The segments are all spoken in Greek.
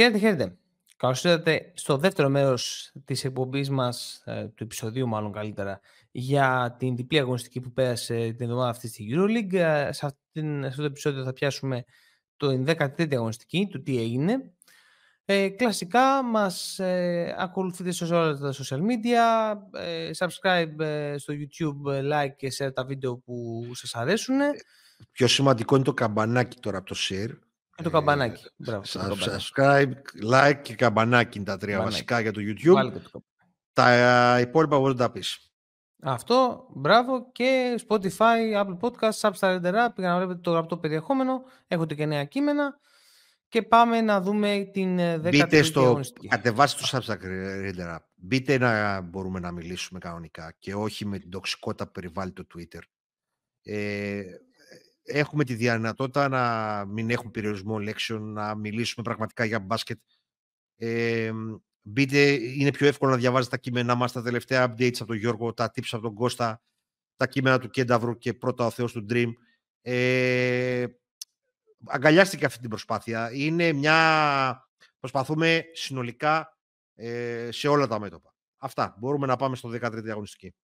Χαίρετε, χαίρετε. Καλώς ήρθατε στο δεύτερο μέρος της εκπομπής μας, ε, του επεισοδίου μάλλον καλύτερα, για την διπλή αγωνιστική που πέρασε την εβδομάδα αυτή στη Euroleague. Ε, σε, αυτήν, αυτό το επεισόδιο θα πιάσουμε το 13η αγωνιστική, του τι έγινε. Ε, κλασικά μας ε, ακολουθείτε σε όλα τα social media, ε, subscribe ε, στο YouTube, like και share τα βίντεο που σας αρέσουν. Πιο σημαντικό είναι το καμπανάκι τώρα από το share. Και το καμπανάκι. Μπράβο, subscribe, like και καμπανάκι είναι τα τρία καμπανάκι. βασικά για το YouTube. Το τα υπόλοιπα μπορεί να τα πεις. Αυτό, μπράβο και Spotify, Apple Podcast, Substar App, για να βλέπετε το γραπτό περιεχόμενο. Έχετε και νέα κείμενα. Και πάμε να δούμε την 10η Μπείτε στο, κατεβάστε το Substack Reader App. Μπείτε να μπορούμε να μιλήσουμε κανονικά και όχι με την τοξικότητα που περιβάλλει το Twitter. Ε, έχουμε τη δυνατότητα να μην έχουμε περιορισμό λέξεων, να μιλήσουμε πραγματικά για μπάσκετ. Ε, μπείτε, είναι πιο εύκολο να διαβάζετε τα κείμενά μας, τα τελευταία updates από τον Γιώργο, τα tips από τον Κώστα, τα κείμενα του Κένταβρου και πρώτα ο Θεός του Dream. Ε, αγκαλιάστηκε αυτή την προσπάθεια. Είναι μια... Προσπαθούμε συνολικά ε, σε όλα τα μέτωπα. Αυτά. Μπορούμε να πάμε στο 13η αγωνιστική.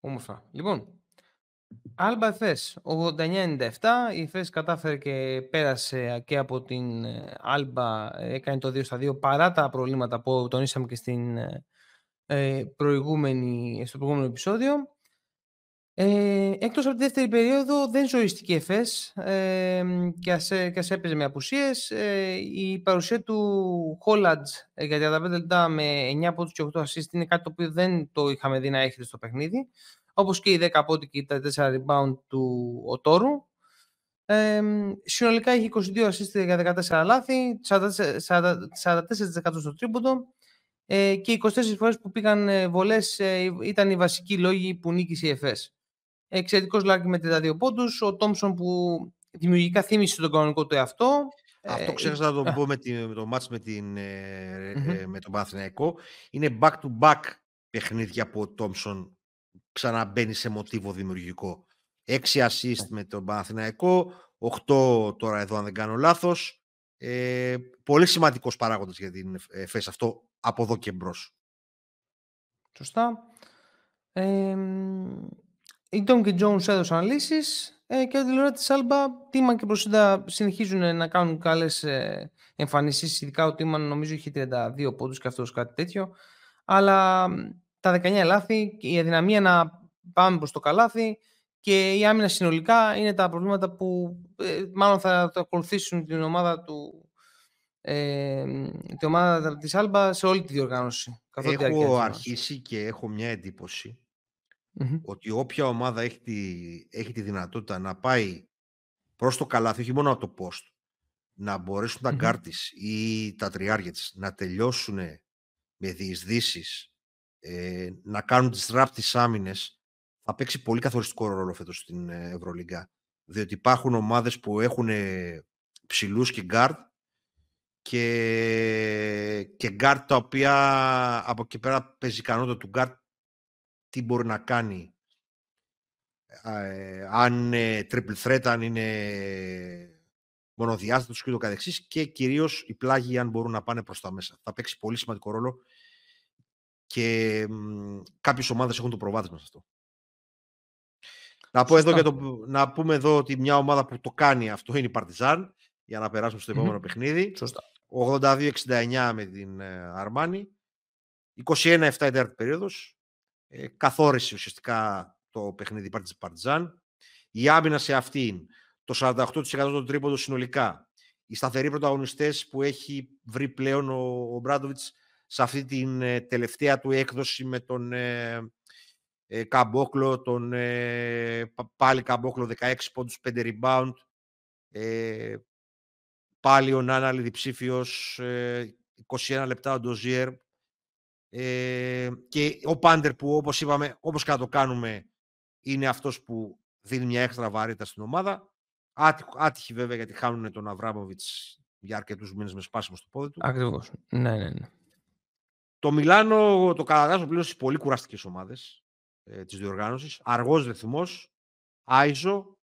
Όμορφα. Λοιπόν, Άλμπα Εφές, 89-97. Η Εφές κατάφερε και πέρασε και από την ε, Άλμπα, έκανε το 2 στα 2 παρά τα προβλήματα που τονίσαμε και στην ε, προηγούμενη, στο προηγούμενο επεισόδιο. Ε, εκτός από τη δεύτερη περίοδο δεν ζωήστηκε η ΕΦΕΣ ε, και, ας, και ας έπαιζε με απουσίες. Ε, η παρουσία του Χόλαντς ε, για 35 λεπτά με 9 πόντους και 8 assist είναι κάτι το οποίο δεν το είχαμε δει να έχετε στο παιχνίδι. Όπως και οι 10 πόντοι και τα 4 rebound του Οτούρου. Ε, συνολικά είχε 22 assist για 14 λάθη, 44%, 44 στο τρίποντο ε, και 24 φορές που πήγαν ε, βολές ε, ήταν οι βασικοί λόγοι που νίκησε η Εφές. Εξαιρετικός Λάρκιν με 32 πόντους. Ο Τόμσον που δημιουργικά θύμισε τον κανονικό του εαυτό. Αυτό ε, ξέχασα να το πω με, την, με το μάτς με, την, mm-hmm. με τον Παναθηναϊκό. Είναι back-to-back παιχνίδια που ο Τόμσον ξαναμπαίνει σε μοτίβο δημιουργικό. 6 assist με τον Παναθηναϊκό, 8 τώρα εδώ αν δεν κάνω λάθος. Ε, πολύ σημαντικός παράγοντας για την ΕΦΕΣ αυτό από εδώ και μπρος. Σωστά. Ε, οι Tom και Jones έδωσαν λύσεις ε, και ο τη Άλμπα, Τίμαν και Προσίντα συνεχίζουν να κάνουν καλές ε, εμφανίσεις. Ειδικά ο Τίμαν νομίζω είχε 32 πόντους και αυτός κάτι τέτοιο. Αλλά τα 19 λάθη, η αδυναμία να πάμε προς το καλάθι και η άμυνα συνολικά είναι τα προβλήματα που ε, μάλλον θα, θα ακολουθήσουν την ομάδα του ε, την ομάδα της Άλμπα σε όλη τη διοργάνωση. Έχω αρχίσει και έχω μια εντύπωση ότι όποια ομάδα έχει τη, έχει τη δυνατότητα να πάει προς το καλάθι, όχι μόνο από το post, να μπορέσουν τα γκάρτις ή τα τριάρια της να τελειώσουν με διεισδύσεις, ε, να κάνουν τις ρήγματα άμυνες, θα παίξει πολύ καθοριστικό ρόλο φέτος στην ε, Ευρωλίγκα. Διότι υπάρχουν ομάδες που έχουν ψηλούς και γκάρτ και, και γκάρτ τα οποία από εκεί πέρα παίζει ικανότητα του γκάρτ τι μπορεί να κάνει ε, αν είναι triple threat, αν είναι μονοδιάστατος και το καθεξής και κυρίως οι πλάγιοι αν μπορούν να πάνε προς τα μέσα. Θα παίξει πολύ σημαντικό ρόλο και μ, κάποιες ομάδες έχουν το προβάδισμα σε αυτό. Να, πω εδώ για το, να πούμε εδώ ότι μια ομάδα που το κάνει αυτό είναι η Παρτιζάν για να περάσουμε στο επόμενο παιχνίδι. 82-69 με την Αρμάνη. 21-7 η τέταρτη περίοδος ε, καθόρισε ουσιαστικά το παιχνίδι της Παρτιζάν. Η άμυνα σε αυτήν, το 48% των τρίποντων συνολικά. Οι σταθεροί πρωταγωνιστές που έχει βρει πλέον ο, ο Μπράντοβιτς σε αυτή την ε, τελευταία του έκδοση με τον ε, ε Καμπόκλο, τον ε, πάλι Καμπόκλο 16 πόντους, 5 rebound. Ε, πάλι ο Νάνα διψήφιος, 21 λεπτά ο Ντοζιέρ, ε, και ο Πάντερ που όπως είπαμε, όπως και να το κάνουμε, είναι αυτός που δίνει μια έξτρα βαρύτητα στην ομάδα. Άτυχη, άτυχη βέβαια γιατί χάνουν τον Αβράμοβιτς για αρκετούς μήνες με σπάσιμο στο πόδι του. Ακριβώς. Ναι, ναι, ναι. Το Μιλάνο το καταδάζω πλέον στις πολύ κουραστικές ομάδες ε, της διοργάνωσης. Αργός ρυθμός, Άιζο,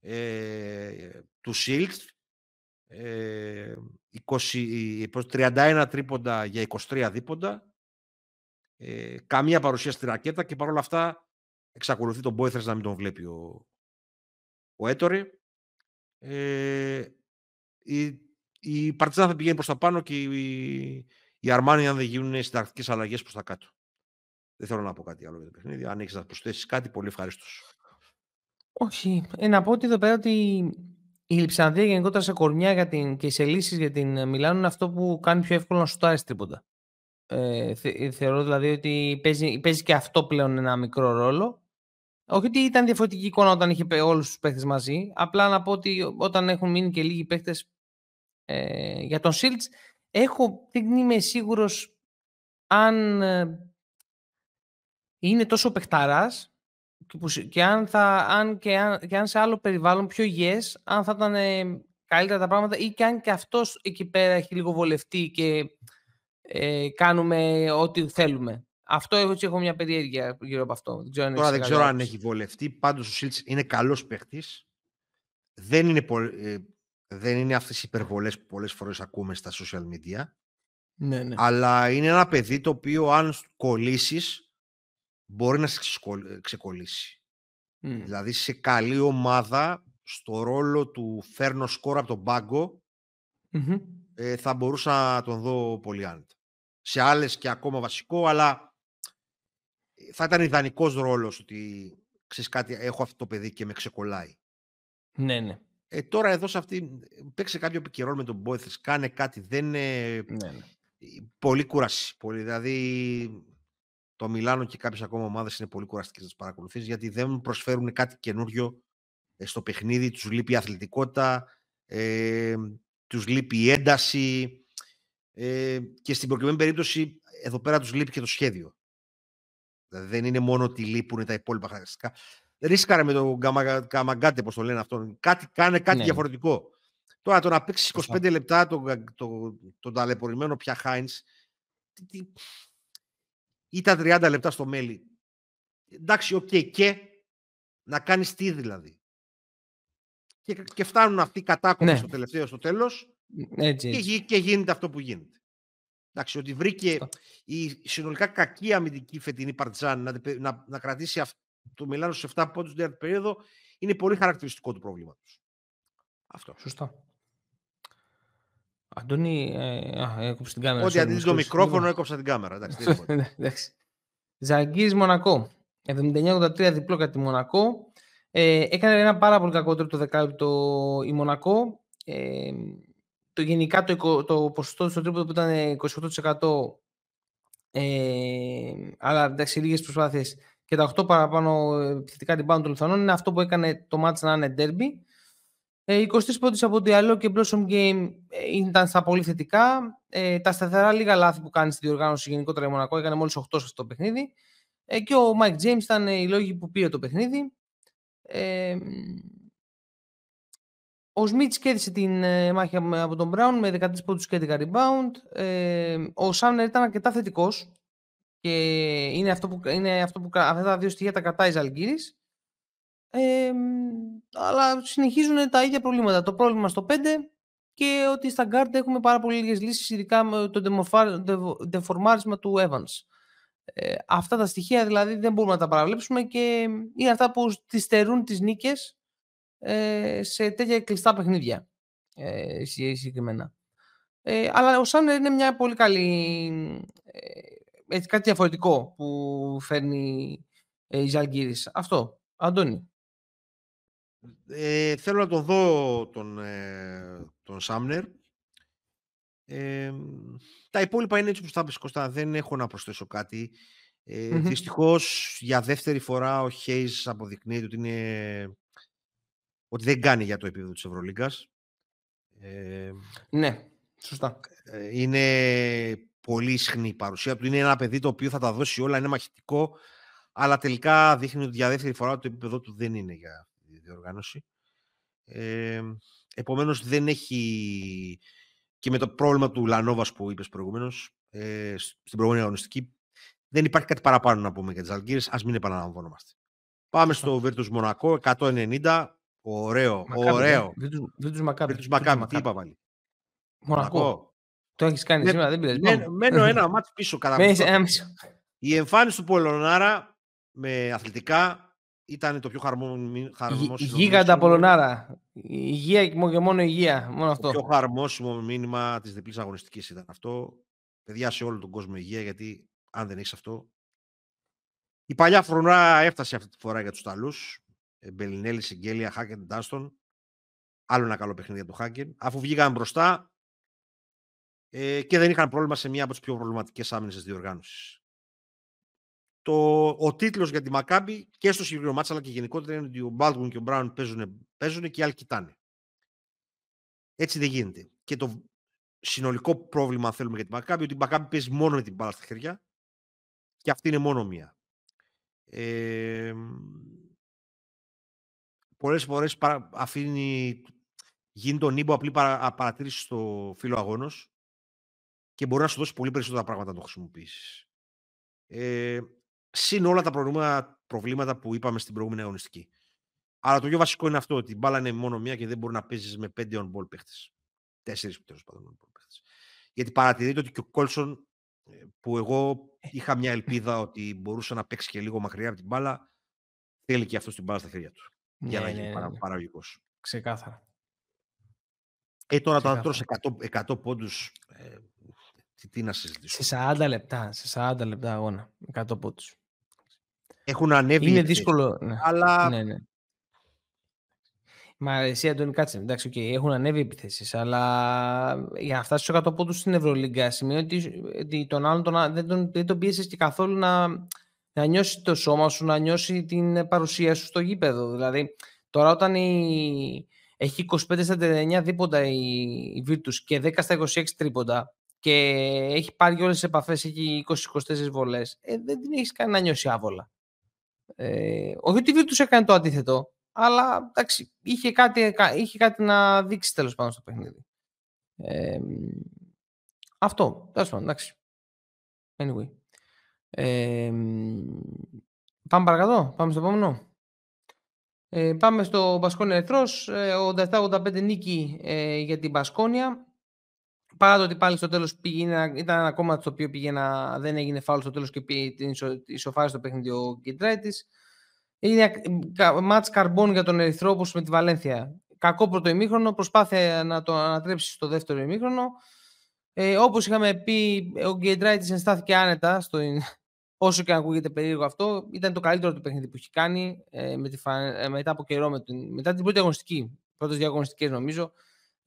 ε, του Σίλτ, ε, 20, 31 τρίποντα για 23 δίποντα. Ε, καμία παρουσία στη ρακέτα και παρόλα αυτά εξακολουθεί τον Μπόιθρες να μην τον βλέπει ο, ο Έτορε. Ε, η, η Παρτιζάν θα πηγαίνει προς τα πάνω και η, η Αρμάνη αν δεν γίνουν συντακτικές αλλαγές προς τα κάτω. Δεν θέλω να πω κάτι άλλο για το παιχνίδι. Αν έχεις να προσθέσεις κάτι, πολύ ευχαριστώ. Όχι. Ε, να πω ότι εδώ πέρα ότι η Λιψανδία γενικότερα σε κορμιά για την, και σε λύσεις για την Μιλάνο είναι αυτό που κάνει πιο εύκολο να σουτάρεις τρίποτα. Ε, θε, θεωρώ δηλαδή ότι παίζει, παίζει και αυτό πλέον ένα μικρό ρόλο. Όχι ότι ήταν διαφορετική εικόνα όταν είχε όλους τους παίχτε μαζί. Απλά να πω ότι όταν έχουν μείνει και λίγοι παίχτε ε, για τον Σίλτς, έχω, δεν είμαι σίγουρος αν ε, είναι τόσο παιχταράς και, αν, θα, αν, και, αν, και αν σε άλλο περιβάλλον πιο υγιές, αν θα ήταν ε, καλύτερα τα πράγματα ή και αν και αυτός εκεί πέρα έχει λίγο βολευτεί και ε, κάνουμε ό,τι θέλουμε. Αυτό έχω, έχω μια περιέργεια γύρω από αυτό. Δεν ξέρω Τώρα δεν ξέρω αν έχει βολευτεί. Πάντως ο Σίλτς είναι καλός παίχτης. Δεν είναι, πο, ε, δεν είναι αυτές οι υπερβολές που πολλές φορές ακούμε στα social media. Ναι, ναι. Αλλά είναι ένα παιδί το οποίο αν κολλήσεις μπορεί να σε ξεκολλήσει. Δηλαδή σε καλή ομάδα, στο ρόλο του φέρνω σκόρ από τον παγκο ε, θα μπορούσα να τον δω πολύ άνετα. Σε άλλες και ακόμα βασικό, αλλά θα ήταν ιδανικός ρόλος ότι ξέρεις κάτι, έχω αυτό το παιδί και με ξεκολλάει. Ναι, ναι. Ε, τώρα εδώ σε αυτή, παίξε κάποιο επικαιρό με τον Μπόηθρες, κάνε κάτι, δεν είναι... Ναι, ναι. Πολύ κούραση. Πολύ, δηλαδή το Μιλάνο και κάποιες ακόμα ομάδες είναι πολύ κουραστικές να τις παρακολουθήσει γιατί δεν προσφέρουν κάτι καινούριο ε, στο παιχνίδι. Τους λείπει η αθλητικότητα, ε, τους λείπει η ένταση ε, και στην προκειμένη περίπτωση εδώ πέρα τους λείπει και το σχέδιο. Δηλαδή δεν είναι μόνο ότι λείπουν τα υπόλοιπα χαρακτηριστικά. Ρίσκαρε με τον Καμαγκάτε, όπως το λένε αυτό. Κάτι, κάνε κάτι ναι. διαφορετικό. Τώρα το να παίξει 25 λεπτά τον, το, το, ταλαιπωρημένο πια Χάινς ή τα 30 λεπτά στο Μέλι. Εντάξει, οκ, okay, και να κάνεις τι δηλαδή. Και, και φτάνουν αυτοί οι κατάκοποι ναι. στο τελευταίο, στο τέλος έτσι, έτσι. Και, και γίνεται αυτό που γίνεται. Εντάξει, ότι βρήκε η συνολικά κακή αμυντική φετινή Παρτζάν να, να, να κρατήσει αυτό, το Μιλάνο σε 7 πόντους την περίοδο είναι πολύ χαρακτηριστικό του προβλήματος. Αυτό. Σωστά. Αντώνη, ε, α, έκοψε την κάμερα. Ό,τι αντί το μικρόφωνο έκοψα την κάμερα. Εντάξει, Ζαγκής Μονακό. 79-83 διπλό κατά τη Μονακό. Ε, έκανε ένα πάρα πολύ κακό τρίτο δεκάλεπτο η Μονακό. Ε, το γενικά το, το ποσοστό στο τρίποδο που ήταν 28% ε, αλλά εντάξει λίγες προσπάθειες και τα 8 παραπάνω επιθετικά rebound των Λιθανών είναι αυτό που έκανε το μάτς να είναι derby. Ε, 23 πόντους από Diallo και Blossom Game ε, ήταν στα πολύ θετικά. Ε, τα σταθερά λίγα λάθη που κάνει στη διοργάνωση γενικότερα η Μονακό έκανε μόλις 8 σε αυτό το παιχνίδι. Ε, και ο Mike James ήταν οι λόγοι που πήρε το παιχνίδι. Ε, ο Σμιτς κέρδισε την ε, μάχη από τον Brown με 13 πόντους και 11 rebound. Ε, ο Σάμνερ ήταν αρκετά θετικός και είναι αυτό που, είναι αυτό που αυτά τα δύο στοιχεία τα κρατάει Ζαλγκύρης. Ε, αλλά συνεχίζουν τα ίδια προβλήματα. Το πρόβλημα στο 5 και ότι στα guard έχουμε πάρα πολύ λίγες λύσεις, ειδικά με το δεφορμάρισμα του Evans. Ε, αυτά τα στοιχεία δηλαδή δεν μπορούμε να τα παραβλέψουμε και είναι αυτά που τις στερούν τις νίκες ε, σε τέτοια κλειστά παιχνίδια ε, συγκεκριμένα. Ε, αλλά ο Σάνερ είναι μια πολύ καλή ε, κάτι διαφορετικό που φέρνει ε, η Ζαλγκύρης. Αυτό. Αντώνη. Ε, θέλω να τον δω τον, ε, τον Σάμνερ. Ε, τα υπόλοιπα είναι έτσι που τα πεις Κώστα, δεν έχω να προσθέσω κάτι. Ε, mm Δυστυχώς για δεύτερη φορά ο Χέις αποδεικνύει ότι, είναι, ότι δεν κάνει για το επίπεδο της Ευρωλίγκας. Ε, ναι, σωστά. Ε, είναι πολύ ισχνή η παρουσία του. Είναι ένα παιδί το οποίο θα τα δώσει όλα, είναι μαχητικό, αλλά τελικά δείχνει ότι για δεύτερη φορά το επίπεδο του δεν είναι για διοργάνωση. Ε, επομένως δεν έχει και με το πρόβλημα του Λανόβας που είπες προηγουμένως ε, στην προηγούμενη αγωνιστική δεν υπάρχει κάτι παραπάνω να πούμε για τις Αλγύρες, ας μην επαναλαμβανόμαστε. Πάμε στο Virtus Μονακό, 190, ωραίο, Μακάβι, ωραίο. Virtus Μακάβι. Virtus Μακάβι, τι είπα πάλι; Μονακό. Το έχεις κάνει Με, σήμερα, δεν πειράζει. με, μένω ένα μάτι πίσω κατά Μένεις μισό. ένα μισό. Η εμφάνιση του Πολωνάρα με αθλητικά ήταν το πιο χαρμόσυνο. χαρμόσυνο Γι- Γίγαντα μήνυμα- Πολωνάρα. Υγεία και μόνο- και μόνο υγεία. Μόνο Το αυτό. πιο χαρμόσιμο μήνυμα της διπλής αγωνιστικής ήταν αυτό. Παιδιά σε όλο τον κόσμο υγεία, γιατί αν δεν έχεις αυτό... Η παλιά φρονά έφτασε αυτή τη φορά για τους Ταλούς. Ε, Μπελινέλη, Σιγγέλια, Χάκεν, Ντάνστον. Άλλο ένα καλό παιχνίδι για το Χάκεν. Αφού βγήκαν μπροστά ε, και δεν είχαν πρόβλημα σε μία από τις πιο προβληματικές άμυνες της διοργάνωσης. Το, ο τίτλος για τη Μακάμπη και στο συγκεκριμένο μάτς αλλά και γενικότερα είναι ότι ο Μπάλτγουν και ο Μπράουν παίζουν, παίζουν και οι άλλοι κοιτάνε. Έτσι δεν γίνεται. Και το συνολικό πρόβλημα, αν θέλουμε, για τη Μακάμπη, ότι η Μακάμπη παίζει μόνο με την μπάλα στα χέρια και αυτή είναι μόνο μία. Ε, πολλές φορές παρα- αφήνει, γίνει τον ύμπο απλή παρα, παρατήρηση στο φύλλο αγώνος και μπορεί να σου δώσει πολύ περισσότερα πράγματα να το χρησιμοποιήσεις. Ε, συν όλα τα προβλήματα, προβλήματα που είπαμε στην προηγούμενη αγωνιστική. Αλλά το πιο βασικό είναι αυτό, ότι η μπάλα είναι μόνο μία και δεν μπορεί να παίζεις με πέντε on-ball παίχτες. Τέσσερις τέλος πάντων on-ball παίχτες. Γιατί παρατηρείται ότι και ο Κόλσον, ε, που εγώ είχα μια ελπίδα ότι μπορούσε να παίξει και λίγο μακριά από την μπάλα, θέλει και αυτός την μπάλα στα χέρια του. για να Ναι, γίνει ναι, παρα, ναι. παραγωγικός. Ξεκάθαρα. Ε, τώρα το να Ξεκάθαρα. τρως 100, 100 πόντους, ε, τι, τι να συζητήσουμε. Σε 40 λεπτά. Σε 40 λεπτά αγώνα. 100 πόντους. Έχουν ανέβει οι Είναι επιθέσεις, δύσκολο. Ναι. Αλλά ναι, ναι. Μα εσύ, Αντώνη, κάτσε. Εντάξει, okay, έχουν ανέβει οι επιθέσεις, αλλά για να φτάσεις στους 100 πόντους στην Ευρωλίγκα σημαίνει ότι, ότι τον άλλον τον, α- δεν τον, δεν τον πίεσες και καθόλου να, να νιώσεις το σώμα σου, να νιώσει την παρουσία σου στο γήπεδο. Δηλαδή, τώρα όταν η, έχει 25 στα 39 δίποντα η, η Virtus και 10 στα 26 τρίποντα και έχει πάρει όλες τις επαφές, έχει 20-24 βολές, ε, δεν την έχεις κάνει να νιώσει άβολα. Ε, όχι ότι η Virtus έκανε το αντίθετο, αλλά εντάξει, είχε κάτι, κα- είχε κάτι να δείξει τέλος πάντων στο παιχνίδι. Ε, αυτό, τέλος πάντων, εντάξει. Anyway. Ε, πάμε παρακάτω, πάμε στο επόμενο. Ε, πάμε στο Μπασκόνια Ερυθρός, ε, 87-85 νίκη ε, για την Μπασκόνια. Παρά το ότι πάλι στο τέλος πήγε, ένα- ήταν ένα κόμμα στο οποίο πήγε να, δεν έγινε φάουλ στο τέλος και πήγε την ισο, ισοφάρισε το παιχνίδι ο Κιντρέτης. Είναι μάτς καρμπών για τον Ερυθρό όπως με τη Βαλένθια. Κακό πρώτο ημίχρονο, προσπάθεια να το ανατρέψει στο δεύτερο ημίχρονο. Ε, όπως είχαμε πει, ο Γκέντραϊτης ενστάθηκε άνετα, στο, όσο και αν ακούγεται περίεργο αυτό. Ήταν το καλύτερο του παιχνίδι που έχει κάνει ε, με τη, φα- ε, μετά από καιρό, με την, μετά την πρώτη αγωνιστική, πρώτες δύο αγωνιστικές νομίζω,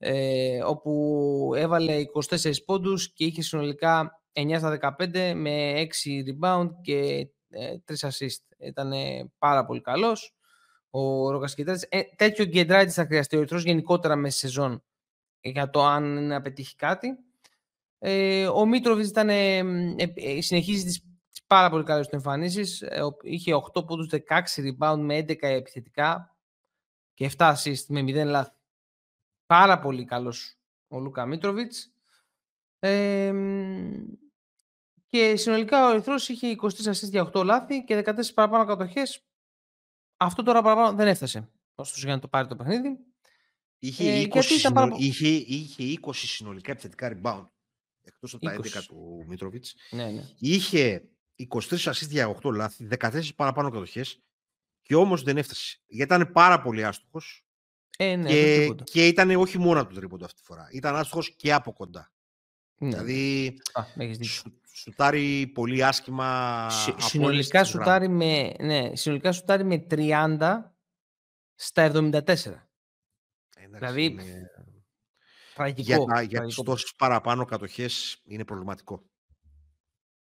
ε, όπου έβαλε 24 πόντους και είχε συνολικά 9 στα 15 με 6 rebound και ε, 3 assist. Ήταν πάρα πολύ καλός ο Ρόκας Κεντράτης. Ε, τέτοιο Κεντράτης θα χρειαστεί ο Ερυθρός γενικότερα μέσα στη σεζόν για το αν είναι να πετύχει κάτι. Ε, ο Μίτροβιτς ήταν, ε, ε, συνεχίζει τις, τις πάρα πολύ καλές του εμφανίσεις. Ε, ο- είχε 8 πόντους, 16 rebound με 11 επιθετικά και 7 assist με 0 λάθη. Πάρα πολύ καλός ο Λούκα Μίτροβιτς. Ε, και συνολικά ο Ερυθρός είχε 23 assist για 8 λάθη και 14 παραπάνω κατοχές. Αυτό τώρα παραπάνω δεν έφτασε. Ωστόσο για να το πάρει το παιχνίδι. Είχε, Ε, 20 γιατί ήταν πάρα συνολ- πο- είχε, είχε 20 συνολικά επιθετικά rebound. Εκτός από τα 11 20. του Μίτροβιτς. Ναι, ναι. Είχε 23 assist για 8 λάθη, 14 παραπάνω κατοχές και όμως δεν έφτασε. Γιατί ήταν πάρα πολύ άστοχος Ε, ναι, και, δεν τίποτα. και ήταν όχι μόνο από το τρίποντο αυτή τη φορά. Ήταν άστοχος και από κοντά. Ναι. Δηλαδή Α, έχεις δίκιο. σου, σουτάρει πολύ άσχημα Συ- από συνολικά όλες τις σουτάρει με, ναι, συνολικά σουτάρει με 30 στα 74. Ε, εντάξει, δηλαδή, είναι- Τραγικό. για, τα, για τις τραγικό. τόσες παραπάνω κατοχές είναι προβληματικό.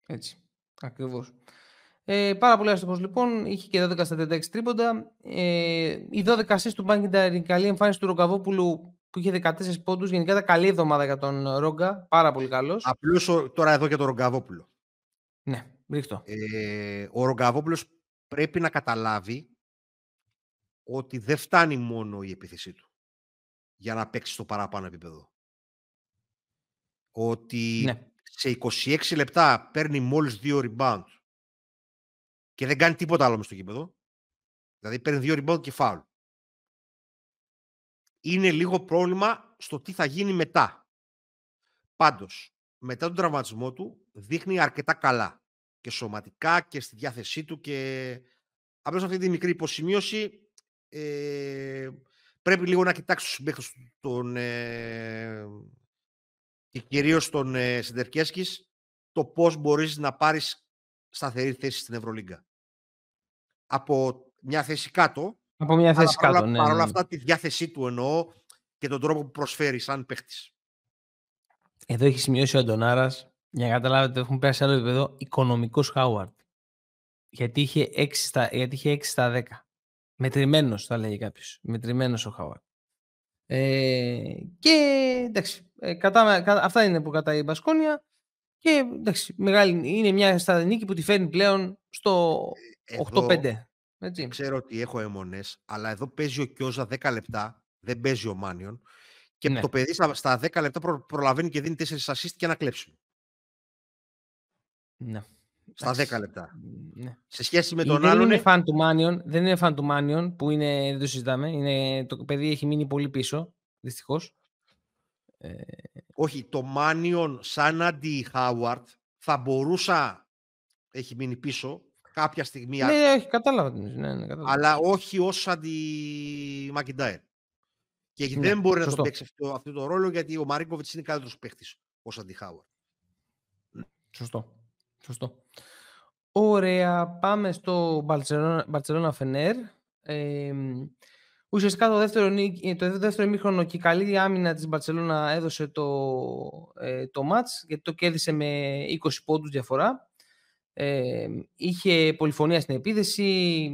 Έτσι. Ακριβώς. Ε, πάρα πολύ άστοχος λοιπόν. Είχε και 12 στα 36 τρίποντα. Ε, οι 12 assist του Μπάνκιντα η καλή εμφάνιση του Ρογκαβόπουλου που είχε 14 πόντους. Γενικά ήταν καλή εβδομάδα για τον Ρόγκα. Πάρα πολύ καλός. Απλώς ο- τώρα εδώ για τον Ρογκαβόπουλο. Ναι, ρίχτω. Ε, ο Ρογκαβόπουλος πρέπει να καταλάβει ότι δεν φτάνει μόνο η επίθεσή του για να παίξει στο παραπάνω επίπεδο. Ότι Ναι. σε 26 λεπτά παίρνει μόλις δύο rebound και δεν κάνει τίποτα άλλο μες στο γήπεδο. Δηλαδή παίρνει δύο rebound και foul. Είναι λίγο πρόβλημα στο τι θα γίνει μετά. Πάντως, μετά τον τραυματισμό του, δείχνει αρκετά καλά. Και σωματικά και στη διάθεσή του και απλώς αυτή τη μικρή υποσημείωση ε, πρέπει λίγο να κοιτάξει τους συμπαίχτες τον, ε, και κυρίως τον ε, Σεντερκέσκης το πώς μπορείς να πάρεις σταθερή θέση στην Ευρωλίγκα. Από μια θέση κάτω, από μια θέση κάτω, παρόλα, ναι, παρόλα ναι. αυτά τη διάθεσή του εννοώ και τον τρόπο που προσφέρει σαν παίχτης. Εδώ έχει σημειώσει ο Αντωνάρας για να καταλάβετε ότι έχουν πέρασει άλλο επίπεδο οικονομικός Χάουαρτ. Γιατί είχε 6 στα, γιατί είχε 6 στα 10. Μετρημένος, θα λέγει κάποιος. Μετρημένος ο Χάουαρτ. Ε, και εντάξει, ε, κατά, αυτά είναι που κατά η Μπασκόνια. Και εντάξει, μεγάλη, είναι μια σταδινίκη που τη φέρνει πλέον στο 8-5. Έτσι. Ξέρω ότι έχω αιμονές, αλλά εδώ παίζει ο Κιόζα 10 λεπτά, δεν παίζει ο Μάνιον. Και ναι. το παιδί στα 10 λεπτά προ, προλαβαίνει και δίνει 4 assist και ένα κλέψιμο. Ναι. Στα 10 λεπτά. Ναι. Σε σχέση με τον δεν άλλον. Είναι φαν του Μάνιον, δεν είναι φαν του Μάνιον που είναι, δεν το συζητάμε. Είναι, το παιδί έχει μείνει πολύ πίσω, δυστυχώς. Ε... Όχι, το Μάνιον σαν αντι Χάουαρτ θα μπορούσα. Έχει μείνει πίσω κάποια στιγμή. Ναι, ναι, όχι, κατάλαβα. Ναι, ναι, κατάλαβα. Αλλά όχι ως αντι Μακιντάιρ. Και ναι, δεν μπορεί σωστό. να τον παίξει αυτό, αυτό το ρόλο γιατί ο Μαρίνκοβιτ είναι καλύτερος παίχτη ως αντι Χάουαρτ. Σωστό. Σωστό. Ωραία, πάμε στο Μπαρτσελώνα Φενέρ. Ε, ουσιαστικά το δεύτερο, το δεύτερο ημίχρονο και η καλή άμυνα της Μπαρτσελώνα έδωσε το, ε, το μάτς γιατί το κέρδισε με 20 πόντους διαφορά. Ε, είχε πολυφωνία στην επίδεση,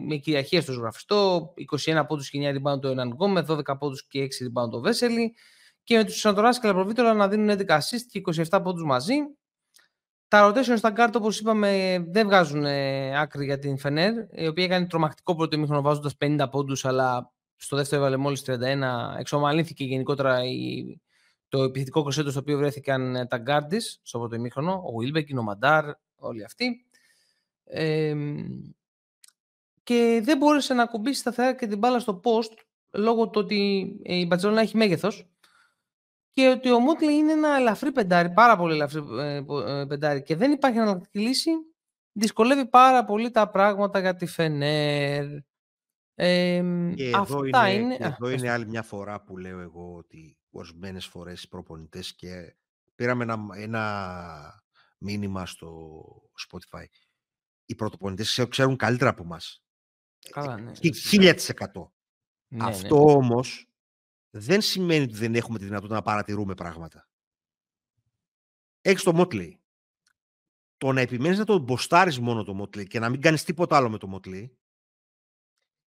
με κυριαρχία στο ζωγραφιστό, 21 πόντους και 9 rebound το Εναν Γκόμε, 12 πόντους και 6 rebound το Βέσελη και με τους Σατοράνσκι και Λαπροβίτολα να δίνουν 11 assist και 27 πόντους μαζί. Τα rotation στα γκαρντ, όπως είπαμε, δεν βγάζουν ε, άκρη για την Φενέρ, η οποία έκανε τρομακτικό πρώτο ημίχρονο βάζοντας 50 πόντους, αλλά στο δεύτερο έβαλε μόλις 31. Εξομαλύνθηκε γενικότερα η, το επιθετικό κρεσέντο στο οποίο βρέθηκαν ε, τα γκαρντ στο πρώτο ημίχρονο. Ο Βίλμπεκιν, ο Μαντάρ, όλοι αυτοί. Ε, και δεν μπόρεσε να ακουμπήσει σταθερά και την μπάλα στο post λόγω του ότι η Μπατζόνα έχει μέγεθος και ότι ο Μούτλι είναι ένα ελαφρύ πεντάρι, πάρα πολύ ελαφρύ ε, ε, πεντάρι και δεν υπάρχει αναλλακτική λύση, δυσκολεύει πάρα πολύ τα πράγματα για τη Φενέρ. Ε, και εδώ είναι, είναι, εδώ είναι άλλη μια φορά που λέω εγώ ότι ορισμένες φορές οι προπονητές και πήραμε ένα, ένα μήνυμα στο Spotify. Οι πρωτοπονητές ξέρουν καλύτερα από εμάς. Καλά, ναι. Χίλια ναι, Αυτό ναι. όμως δεν σημαίνει ότι δεν έχουμε τη δυνατότητα να παρατηρούμε πράγματα. Έχεις το Motley. Το να επιμένεις να το μποστάρεις μόνο το Motley και να μην κάνεις τίποτα άλλο με το Motley,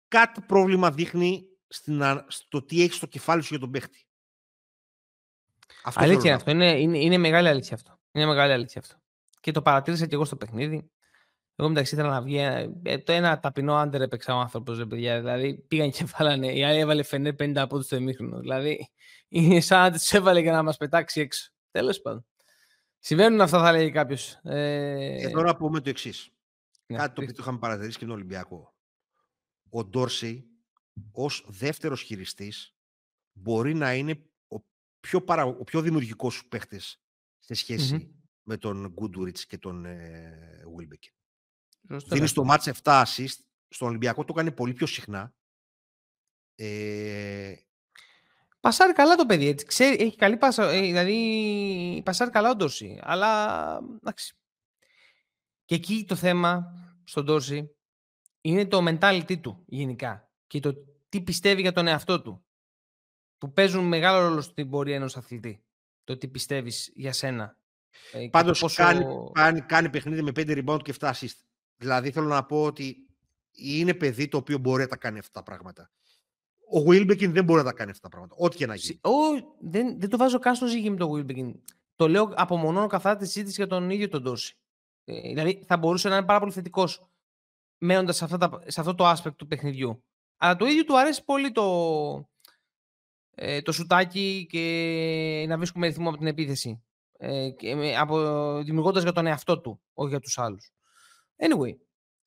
κάτι πρόβλημα δείχνει στην, στο τι έχεις στο κεφάλι σου για τον παίχτη. Αυτό αλήθεια αυτό. Είναι, είναι, είναι μεγάλη αλήθεια αυτό. Είναι μεγάλη αλήθεια αυτό. Και το παρατήρησα και εγώ στο παιχνίδι. Εγώ μεταξύ ήθελα να βγει. Ε, το ένα ταπεινό άντερ έπαιξε ο άνθρωπος, παιδιά. Δηλαδή πήγαν και βάλανε. Η άλλη έβαλε φενέ 50 από τους στο ημίχρονο. Δηλαδή είναι σαν να τους έβαλε για να μας πετάξει έξω. Τέλος πάντων. Συμβαίνουν αυτά, θα λέει κάποιος. Ε... Εδώ να πούμε το εξής. Ναι, Κάτι το οποίο το είχαμε παρατηρήσει και τον Ολυμπιακό. Ο Ντόρσεϊ ως δεύτερος χειριστής μπορεί να είναι ο πιο, παρα... ο πιο δημιουργικός σου παίχτης σε σχεση με τον Γκούντουριτ και τον ε, Δίνεις στο μάτς 7 assist. Στον Ολυμπιακό το κάνει πολύ πιο συχνά. Ε... Πασάρει καλά το παιδί, έτσι. Ξέρει, έχει καλή πάσα, ε, δηλαδή πασάρει καλά ο Ντόρση. Αλλά, εντάξει. Και εκεί το θέμα στον Ντόρση είναι το mentality του γενικά και το τι πιστεύει για τον εαυτό του. Που παίζουν μεγάλο ρόλο στην πορεία ενός αθλητή. Το τι πιστεύεις για σένα. Ε, Πάντως πόσο... κάνει, κάνει, κάνει παιχνίδι με 5 rebound και 7 assist. Δηλαδή θέλω να πω ότι είναι παιδί το οποίο μπορεί να τα κάνει αυτά τα πράγματα. Ο Wilbekin δεν μπορεί να τα κάνει αυτά τα πράγματα. Ό,τι και να γίνει. Ο, δεν, δεν το βάζω καν στο ζύγι με τον Wilbekin. Το λέω απομονώνω καθαρά τη συζήτηση για τον ίδιο τον Τόση. Ε, δηλαδή θα μπορούσε να είναι πάρα πολύ θετικός μένοντας σε, σε αυτό το aspect του παιχνιδιού. Αλλά το ίδιο του αρέσει πολύ το, ε, το σουτάκι και να βρίσκουμε ρυθμό από την επίθεση. Ε, δημιουργώντας για τον εαυτό του, όχι για τους άλλους. Anyway,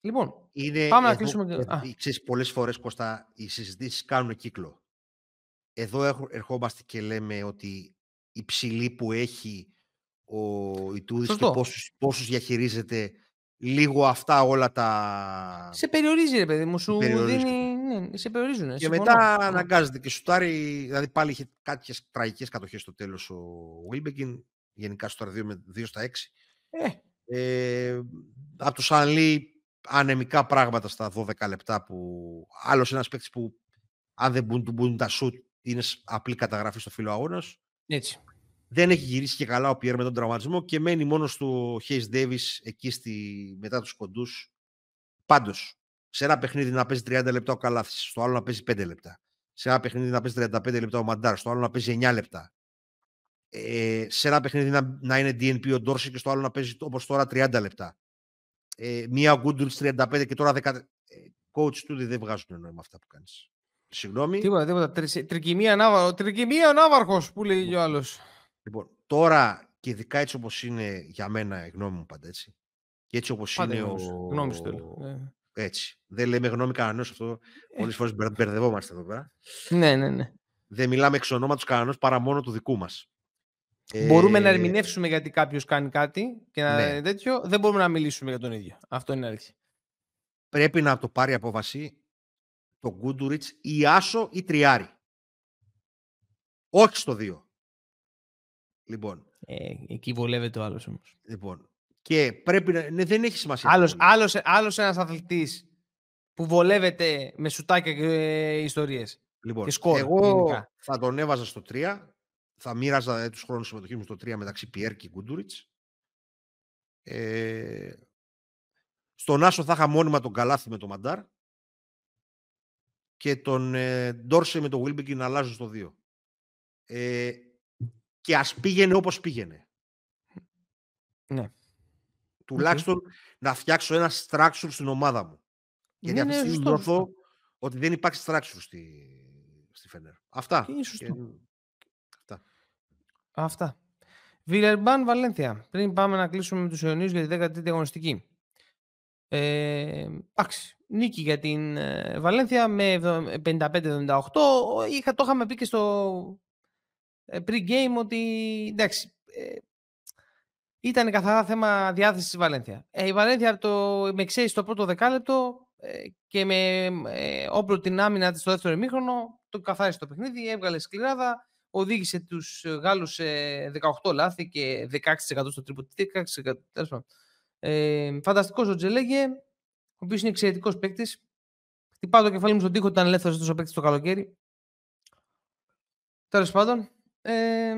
λοιπόν, Είναι πάμε να κλείσουμε. Ε, ξέρεις, πολλές φορές, Κώστα, οι συζητήσεις κάνουν κύκλο. Εδώ ερχόμαστε και λέμε ότι η ψηλή που έχει ο Ιτούδης και πόσους, πόσους διαχειρίζεται λίγο αυτά όλα τα... Σε περιορίζει ρε παιδί μου, σου δίνει... Ναι, σε περιορίζουν. Και μετά αναγκάζεται και σουτάρει, δηλαδή πάλι είχε κάποιες τραγικές κατοχές στο τέλος ο Βίλμπεκιν, γενικά στο 2 με 2 στα 6. Ε. Ε, από το Σανλή ανεμικά πράγματα στα 12 λεπτά που άλλος ένας παίκτης που αν δεν μπουν, μπουν τα σουτ είναι απλή καταγραφή στο φύλλο αγώνας. Έτσι. Δεν έχει γυρίσει και καλά ο Πιέρ με τον τραυματισμό και μένει μόνο του Χέις Ντέβις εκεί στη, μετά τους κοντούς. Πάντως, σε ένα παιχνίδι να παίζει 30 λεπτά ο Καλάθης, στο άλλο να παίζει 5 λεπτά. Σε ένα παιχνίδι να παίζει 35 λεπτά ο Μαντάρ, στο άλλο να παίζει 9 λεπτά. Ε, σε ένα παιχνίδι να, να είναι DNP ο Ντόρση και στο άλλο να παίζει όπως τώρα 30 λεπτά. Ε, μία Γκούντουρ 35 και τώρα 10. Ε, coach του δεν βγάζουν νόημα αυτά που κάνεις. Συγγνώμη. Τίποτα, τίποτα. Τρικυμία, ναύα... Τρικυμία ναύαρχο που λέει ο άλλος. Λοιπόν, τώρα και ειδικά έτσι όπως είναι για μένα η γνώμη μου πάντα έτσι. Και έτσι όπως είναι ο. Γνώμη σου ναι. Έτσι. Δεν λέμε γνώμη κανένας αυτό. Ε. Πολλές φορές μπερδευόμαστε εδώ πέρα. Ναι, ναι, ναι. Δεν μιλάμε εξ ονόματος κανένας παρά μόνο του δικού μας. Μπορούμε ε... να ερμηνεύσουμε γιατί κάποιος κάνει κάτι και να... ναι. τέτοιο. Δεν μπορούμε να μιλήσουμε για τον ίδιο. Αυτό είναι αλήθεια. Πρέπει να το πάρει απόφαση το Γκούντουριτς ή Άσο ή Τριάρι. Όχι στο 2. Λοιπόν. Ε, εκεί βολεύεται ο άλλος όμως. Λοιπόν. Και πρέπει να... Ναι, δεν έχει σημασία. Άλλος, άλλος, άλλος ένας αθλητής που βολεύεται με σουτάκια και ε, ιστορίες. Λοιπόν, και σκορ, εγώ θα τον έβαζα στο 3. Θα μοίραζα ε, τους χρόνους συμμετοχής μου στο 3 μεταξύ Πιέρ και Γκούντουριτς. Ε, στον Άσο θα είχα μόνιμα τον Καλάθι με τον Μαντάρ και τον ε, Ντόρσε με τον Wilbekin να αλλάζουν στο 2. Ε, και ας πήγαινε όπως πήγαινε. Ναι. Τουλάχιστον να φτιάξω ένα structure στην ομάδα μου. Γιατί ναι, αυτή τη στιγμή ότι δεν υπάρχει structure στη, στη Φενέρ. Αυτά. Και αυτά. Αυτά. Βιλερμπάν Βαλένθια. Πριν πάμε να κλείσουμε με τους Ιωνίους για τη 13η αγωνιστική. Ε, εντάξει, νίκη για την ε, Βαλένθια με 55-78. Είχα, το είχαμε πει και στο ε, pre-game ότι εντάξει, ε, ήταν καθαρά θέμα διάθεσης της Βαλένθια. Ε, η Βαλένθια το, με ξέρει στο πρώτο δεκάλεπτο ε, και με ε, όπλο την άμυνα της στο δεύτερο ημίχρονο το καθάρισε το παιχνίδι, έβγαλε σκληράδα, οδήγησε τους Γάλλους σε 18 λάθη και 16% στο τρίπο. 16%, ε, Φανταστικός ο Τζελέγε, ο οποίος είναι εξαιρετικός παίκτης. Χτυπάω το κεφάλι μου στον τοίχο ήταν ελεύθερος τόσο παίκτης το καλοκαίρι. Τέλος πάντων, ε,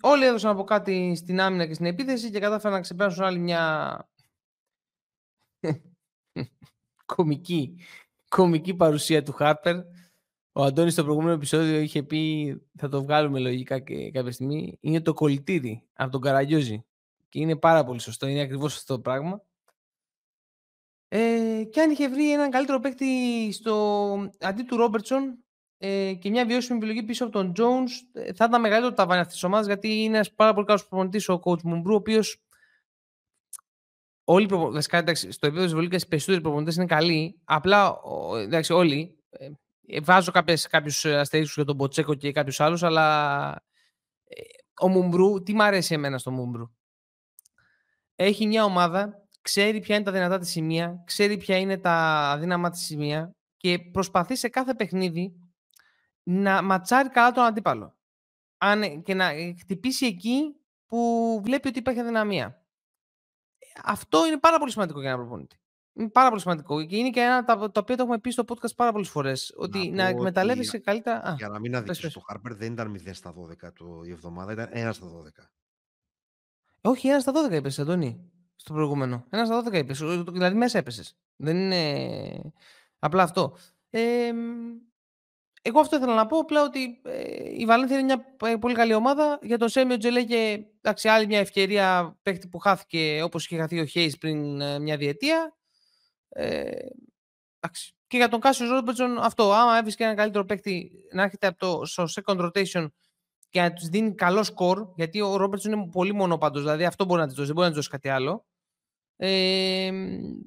όλοι έδωσαν από κάτι στην άμυνα και στην επίθεση και κατάφεραν να ξεπεράσουν άλλη μια κομική, κομική παρουσία του Χάρπερ. Ο Αντώνης στο προηγούμενο επεισόδιο είχε πει, θα το βγάλουμε λογικά και κάποια στιγμή, είναι το κολλητήρι από τον Καραγιόζη. Και είναι πάρα πολύ σωστό. Είναι ακριβώς αυτό το πράγμα. Ε, και αν είχε βρει έναν καλύτερο παίκτη στο, αντί του Ρόμπερτσον ε, και μια βιώσιμη επιλογή πίσω από τον Jones, ε, θα ήταν μεγαλύτερο το ταβάνι αυτής της ομάδας γιατί είναι ένας πάρα πολύ καλός προπονητής ο coach Μουμπρού, ο οποίος. Όλοι βασικά, εντάξει, στο επίπεδο της Βολίκας οι περισσότεροι προπονητές είναι καλοί. Απλά εντάξει, όλοι. Ε, ε βάζω κάποιους αστερίσκους για τον Μποτσέκο και κάποιους άλλους, αλλά ε, ο Μουμπρού, τι μου αρέσει εμένα στο Μουμπρού έχει μια ομάδα, ξέρει ποια είναι τα δυνατά της σημεία, ξέρει ποια είναι τα αδύναμα της σημεία και προσπαθεί σε κάθε παιχνίδι να ματσάρει καλά τον αντίπαλο. Αν, και να χτυπήσει εκεί που βλέπει ότι υπάρχει αδυναμία. Αυτό είναι πάρα πολύ σημαντικό για ένα προπονητή. Είναι πάρα πολύ σημαντικό. Και είναι και ένα το οποίο το έχουμε πει στο podcast πάρα πολλές φορές. Ότι να, να εκμεταλλεύεσαι καλύτερα. Για να μην αδικήσω το Χάρπερ, δεν ήταν 0 στα 12 το, η εβδομάδα, ήταν 1 στα 12. Όχι, ένα στα 12 είπες, Αντώνη. Στο προηγούμενο. Ένα στα 12 είπες. Δηλαδή μέσα έπεσες. Δεν είναι. Απλά αυτό. Ε, εγώ αυτό ήθελα να πω. Απλά ότι ε, η Βαλένθια είναι μια ε, πολύ καλή ομάδα. Για τον Σέμιο Τζελέγε, εντάξει, άλλη μια ευκαιρία παίχτη που χάθηκε όπως είχε χαθεί ο Χέις πριν ε, μια διετία. Ε, Και για τον Κάσιο Ρόμπερτσον, αυτό. Άμα έβρισκε ένα καλύτερο παίχτη να έρχεται από το, στο second rotation και να τους δίνει καλό σκορ, γιατί ο Ρόμπερτ είναι πολύ μονοπάντο, δηλαδή αυτό μπορεί να της δώσει, δεν μπορεί να της δώσει κάτι άλλο. Ε,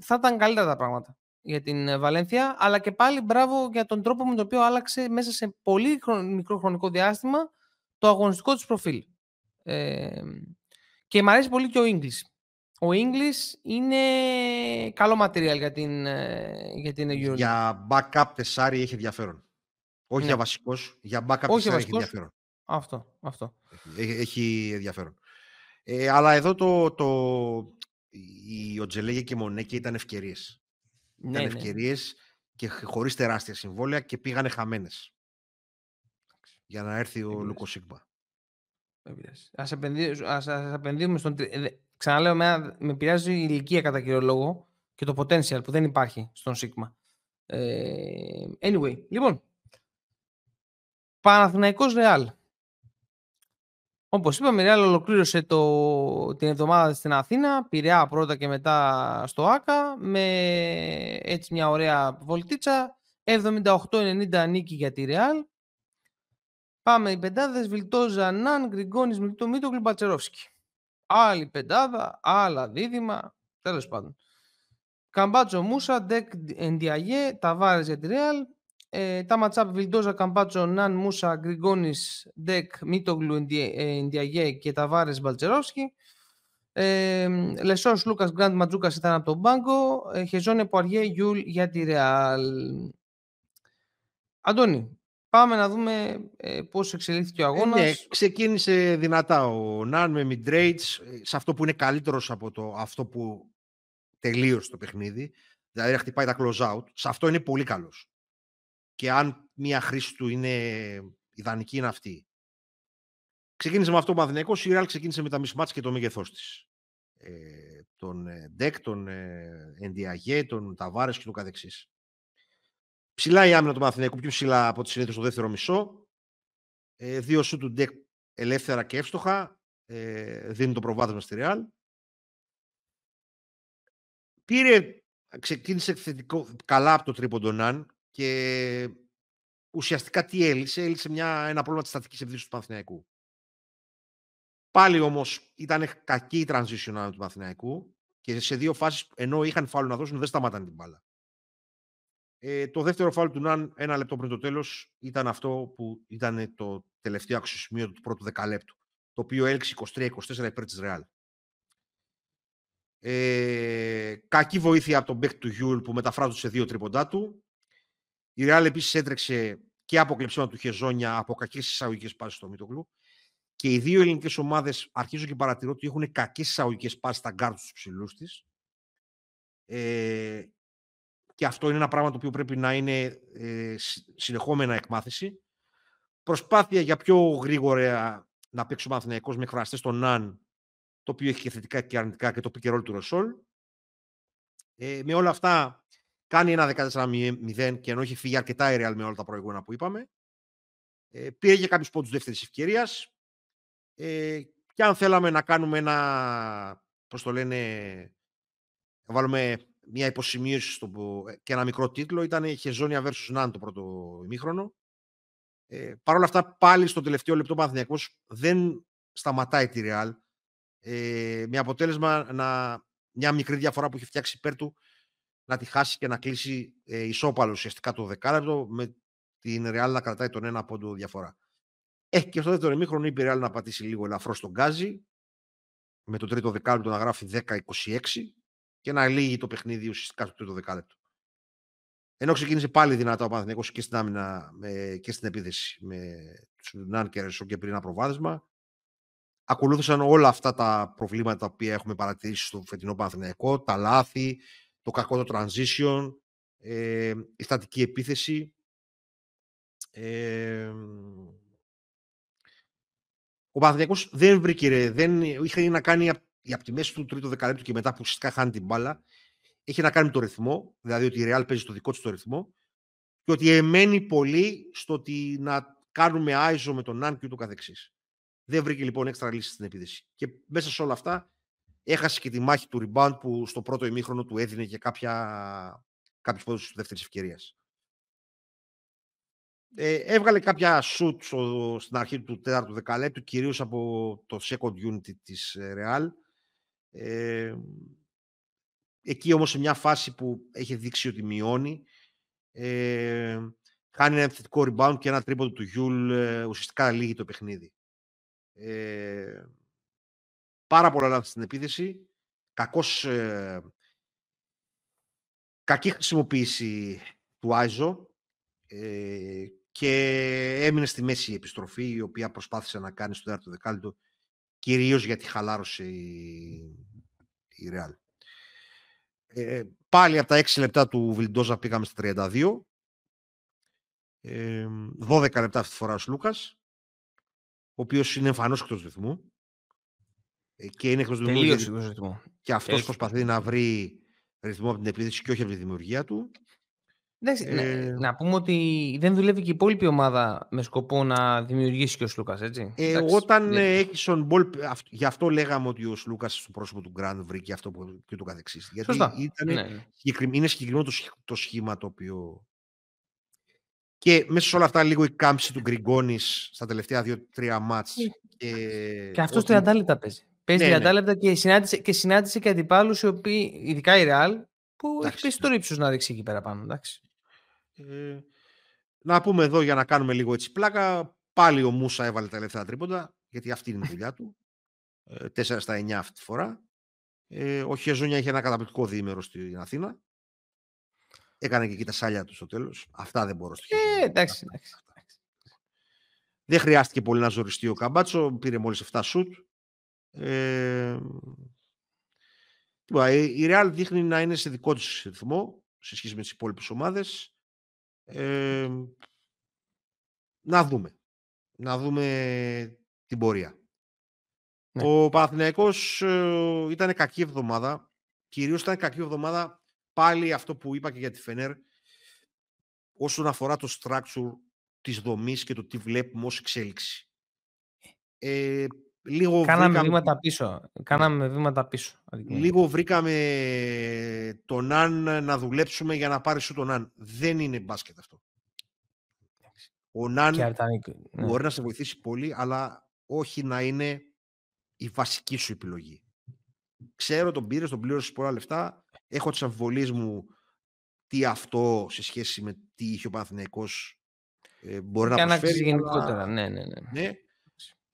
θα ήταν καλύτερα τα πράγματα για την ε, Βαλένθια, αλλά και πάλι μπράβο για τον τρόπο με τον οποίο άλλαξε μέσα σε πολύ μικρό χρονικό διάστημα το αγωνιστικό της προφίλ. Ε, Και μου αρέσει πολύ και ο English. Ο English είναι καλό material για την, ε, για την EuroLeague. Για backup τεσάρι έχει ενδιαφέρον. Όχι Ναι. για βασικός, για backup Όχι για τεσάρι έχει βασικός. ενδιαφέρον. Αυτό, αυτό. Έχει, έχει ενδιαφέρον. Ε, αλλά εδώ το, το, η Οτζελέγε και η Μονέκη ήταν ευκαιρίες. Ναι, ήταν ναι. ευκαιρίες και χωρίς τεράστια συμβόλαια και πήγανε χαμένες. Για να έρθει ο πειράζει. Λούκο Σίγμα. Δεν πειράζει. Ας, επενδύσουμε, ας, ας επενδύουμε στον... τρι- ε, δε- Ξαναλέω, εμένα με πειράζει η ηλικία κατά κύριο λόγο και το potential που δεν υπάρχει στον Sigma. Ε, anyway, λοιπόν. Παναθηναϊκός Ρεάλ. Όπως είπαμε, η Real ολοκλήρωσε το, την εβδομάδα στην Αθήνα, Πειραιά πρώτα και μετά στο Άκα, με έτσι μια ωραία βολτίτσα, 78-90 νίκη για τη Real. Πάμε οι πεντάδες, Βιλντόζα, Ναν, Γκριγκόνης, Μιλτό, Μίτογλου, Μπαλτσερόφσκι. Άλλη πεντάδα, άλλα δίδυμα, τέλος πάντων. Καμπάτσο Μούσα, Ντεκ Εντιαγέ, Ταβάρες για τη Real. Ε, τα matchup Βιλντόζα, Καμπάτσο, Ναν, Μούσα, Γκριγκόνης, Ντεκ, Μίτογλου, Εντι- ε, Εντιαγέ και Ταβάρες Μπαλτσερόφσκι. Ε, Λεσόρ, Σλούκας, Γκραντ, Ματζούκας ήταν από τον πάγκο. Ε, Χεζόνια, Πουαριέ, Γιούλ για τη Real. Αντώνη, πάμε να δούμε ε, πώς εξελίχθηκε ο Ε, αγώνας. ναι, ξεκίνησε δυνατά ο Ναν με mid-range, ε, σε αυτό που είναι καλύτερος από το, αυτό που τελείωσε το παιχνίδι. Δηλαδή να χτυπάει τα close out. Σε αυτό είναι πολύ καλός. Και αν μία χρήση του είναι ιδανική είναι αυτή. Ξεκίνησε με αυτό ο Παναθηναϊκός, η Real ξεκίνησε με τα mismatch και το μέγεθός της. Ε, τον ε, Ντεκ, τον ε, Ενδιαγέ, τον Ταβάρες και το καθεξής. Ψηλά η άμυνα του Παναθηναϊκού, πιο ψηλά από ό,τι συνήθως στο δεύτερο μισό. Ε, δύο σου του Ντεκ ελεύθερα και εύστοχα. Ε, δίνουν το προβάδισμα στη Real. Πήρε, ξεκίνησε θετικό, καλά από το τρίποντο Ναν και ουσιαστικά τι έλυσε, έλυσε μια, ένα πρόβλημα της στατικής ευθύσης του Παναθηναϊκού. Πάλι όμως ήταν κακή η transition άμυνα του Παναθηναϊκού και σε δύο φάσεις ενώ είχαν φάουλ να δώσουν δεν σταμάταν την μπάλα. Ε, το δεύτερο φάουλ του Ναν ένα λεπτό πριν το τέλος ήταν αυτό που ήταν το τελευταίο αξιοσημείωτο του πρώτου δεκαλέπτου το οποίο έληξε 23-24 υπέρ της Real. Ε, κακή βοήθεια από τον παίκτη του Γιούλ που μεταφράζονται σε δύο τρίποντά του. Η Real επίσης έτρεξε και από κλεψίμα του Χεζόνια από κακές εισαγωγικές πάσεις στο Μίτογλου. Και οι δύο ελληνικές ομάδες αρχίζω και παρατηρώ ότι έχουν κακές εισαγωγικές πάσεις στα γκάρτ τους ψηλούς της. Ε, και αυτό είναι ένα πράγμα το οποίο πρέπει να είναι ε, συνεχόμενα εκμάθηση. Προσπάθεια για πιο γρήγορα να παίξει ο Παναθηναϊκός με εκφραστές στον Ναν, το οποίο έχει και θετικά και αρνητικά και το pick and roll του Λεσόρ. Ε, με όλα αυτά κάνει ένα 14-0 και ενώ έχει φύγει αρκετά η Real με όλα τα προηγούμενα που είπαμε. Ε, πήρε και κάποιους πόντους δεύτερης ευκαιρίας. Ε, και αν θέλαμε να κάνουμε ένα, πώς το λένε, να βάλουμε μια υποσημείωση στο, και ένα μικρό τίτλο, ήταν Χεζόνια versus Ναν το πρώτο ημίχρονο. Ε, Παρ' όλα αυτά, πάλι στο τελευταίο λεπτό ο Παναθηναϊκός δεν σταματάει τη Real. Ε, με αποτέλεσμα να, μια μικρή διαφορά που έχει φτιάξει υπέρ του να τη χάσει και να κλείσει ε, ισόπαλο ουσιαστικά το δεκάλεπτο με την Real να κρατάει τον ένα πόντο διαφορά. Έχει και στο δεύτερο ημίχρονο είπε η Real να πατήσει λίγο ελαφρώς στον Γκάζι με το τρίτο δεκάλεπτο να γράφει 10-26 και να λύγει το παιχνίδι ουσιαστικά στο τρίτο δεκάλεπτο. Ενώ ξεκίνησε πάλι δυνατά ο Παναθηναϊκός και στην άμυνα με, και στην επίθεση με τους Ναν και Ρεσό και πριν ένα προβάδισμα. Ακολούθησαν όλα αυτά τα προβλήματα τα οποία έχουμε παρατηρήσει στο φετινό Παναθηναϊκό, τα λάθη, το κακό το transition, ε, η στατική επίθεση. Ε, ο Παναθηναϊκός δεν βρήκε, ρε, δεν, είχε να κάνει από τη μέση του τρίτου δεκαλέπτου και μετά που ουσιαστικά χάνει την μπάλα, έχει να κάνει με το ρυθμό, δηλαδή ότι η Real παίζει το δικό της το ρυθμό και ότι εμένει πολύ στο ότι να κάνουμε άιζο με τον Ναν και ούτω καθεξής. Δεν βρήκε λοιπόν έξτρα λύση στην επίθεση. Και μέσα σε όλα αυτά έχασε και τη μάχη του rebound που στο πρώτο ημίχρονο του έδινε και κάποια, κάποιους πόντους δεύτερης ευκαιρίας. Ε, έβγαλε κάποια shoot στο, στην αρχή του τέταρτου δεκαλέπτου, κυρίως από το second unit της Real. Ε, εκεί όμως σε μια φάση που έχει δείξει ότι μειώνει, ε, κάνει ένα επιθετικό rebound και ένα τρίποντο του Γιούλ ε, ουσιαστικά λύγει το παιχνίδι. Ε, πάρα πολλά λάθη στην επίθεση. Κακός, ε, κακή χρησιμοποίηση του Άιζο ε, και έμεινε στη μέση η επιστροφή η οποία προσπάθησε να κάνει στο τέταρτο δεκάλυτο κυρίως γιατί χαλάρωσε η, η Real. Ε, πάλι από τα 6 λεπτά του Βιλντόζα πήγαμε στα 32. Ε, 12 λεπτά αυτή τη φορά ο Σλούκας, ο οποίος είναι εμφανώς εκτός ρυθμού. Ε, και είναι εκτός ρυθμού. Και αυτός προσπαθεί να βρει ρυθμό από την επίθεση και όχι από τη δημιουργία του. Ε, να πούμε ότι δεν δουλεύει και η υπόλοιπη ομάδα με σκοπό να δημιουργήσει και ο Σλούκας, έτσι. Ε, όταν ναι. έχεις τον Μπολ. Γι' αυτό λέγαμε ότι ο Σλούκας στο πρόσωπο του Γκραντ βρήκε αυτό που, και το καθεξής. Γιατί ήταν, ναι, ναι. είναι συγκεκριμένο το, το σχήμα το οποίο. Και μέσα σε όλα αυτά, λίγο η κάμψη του Γκριγκόνης στα τελευταία δύο-τρία μάτς. Ε, και, και αυτός ότι... 30 λεπτά παίζει. Παίζει ναι, 30 ναι. λεπτά και συνάντησε και, συνάντησε και αντιπάλους οι οποίοι, ειδικά η Ρεάλ, που έχει πέσει το ύψος να ρίξει εκεί πέρα πάνω. Εντάξει. Ε, να πούμε εδώ για να κάνουμε λίγο έτσι πλάκα. Πάλι ο Μούσα έβαλε τα ελεύθερα τρίποντα, γιατί αυτή είναι η δουλειά του. Ε, 4 στα 9 αυτή τη φορά. Ε, ο Χεζόνια είχε ένα καταπληκτικό διήμερο στην Αθήνα. Έκανε και εκεί τα σάλια του στο τέλος. Αυτά δεν μπορώ στο ε, εντάξει, εντάξει, Δεν χρειάστηκε πολύ να ζοριστεί ο Καμπάτσο. Πήρε μόλις 7 σουτ. Ε, η Real δείχνει να είναι σε δικό της ρυθμό σε σχέση με τις υπόλοιπες ομάδες να δούμε. Να δούμε την πορεία. Ναι. Ο Παναθηναϊκός ε, ήταν κακή εβδομάδα. Κυρίως ήταν κακή εβδομάδα πάλι αυτό που είπα και για τη Φενέρ όσον αφορά το structure της δομής και το τι βλέπουμε ως εξέλιξη. Ε, λίγο Κάναμε βρήκαμε... βήματα πίσω. Κάναμε βήματα πίσω. Λίγο βρήκαμε τον Αν να δουλέψουμε για να πάρει σου τον Αν. Δεν είναι μπάσκετ αυτό. Ο Ναν ναι. μπορεί να σε βοηθήσει πολύ, αλλά όχι να είναι η βασική σου επιλογή. Ξέρω, τον πήρες, τον πλήρωσες πολλά λεφτά. Έχω τις αμφιβολίες μου τι αυτό σε σχέση με τι είχε ο Παναθηναϊκός ε, μπορεί να προσφέρει. γενικότερα, ναι, ναι, ναι. ναι.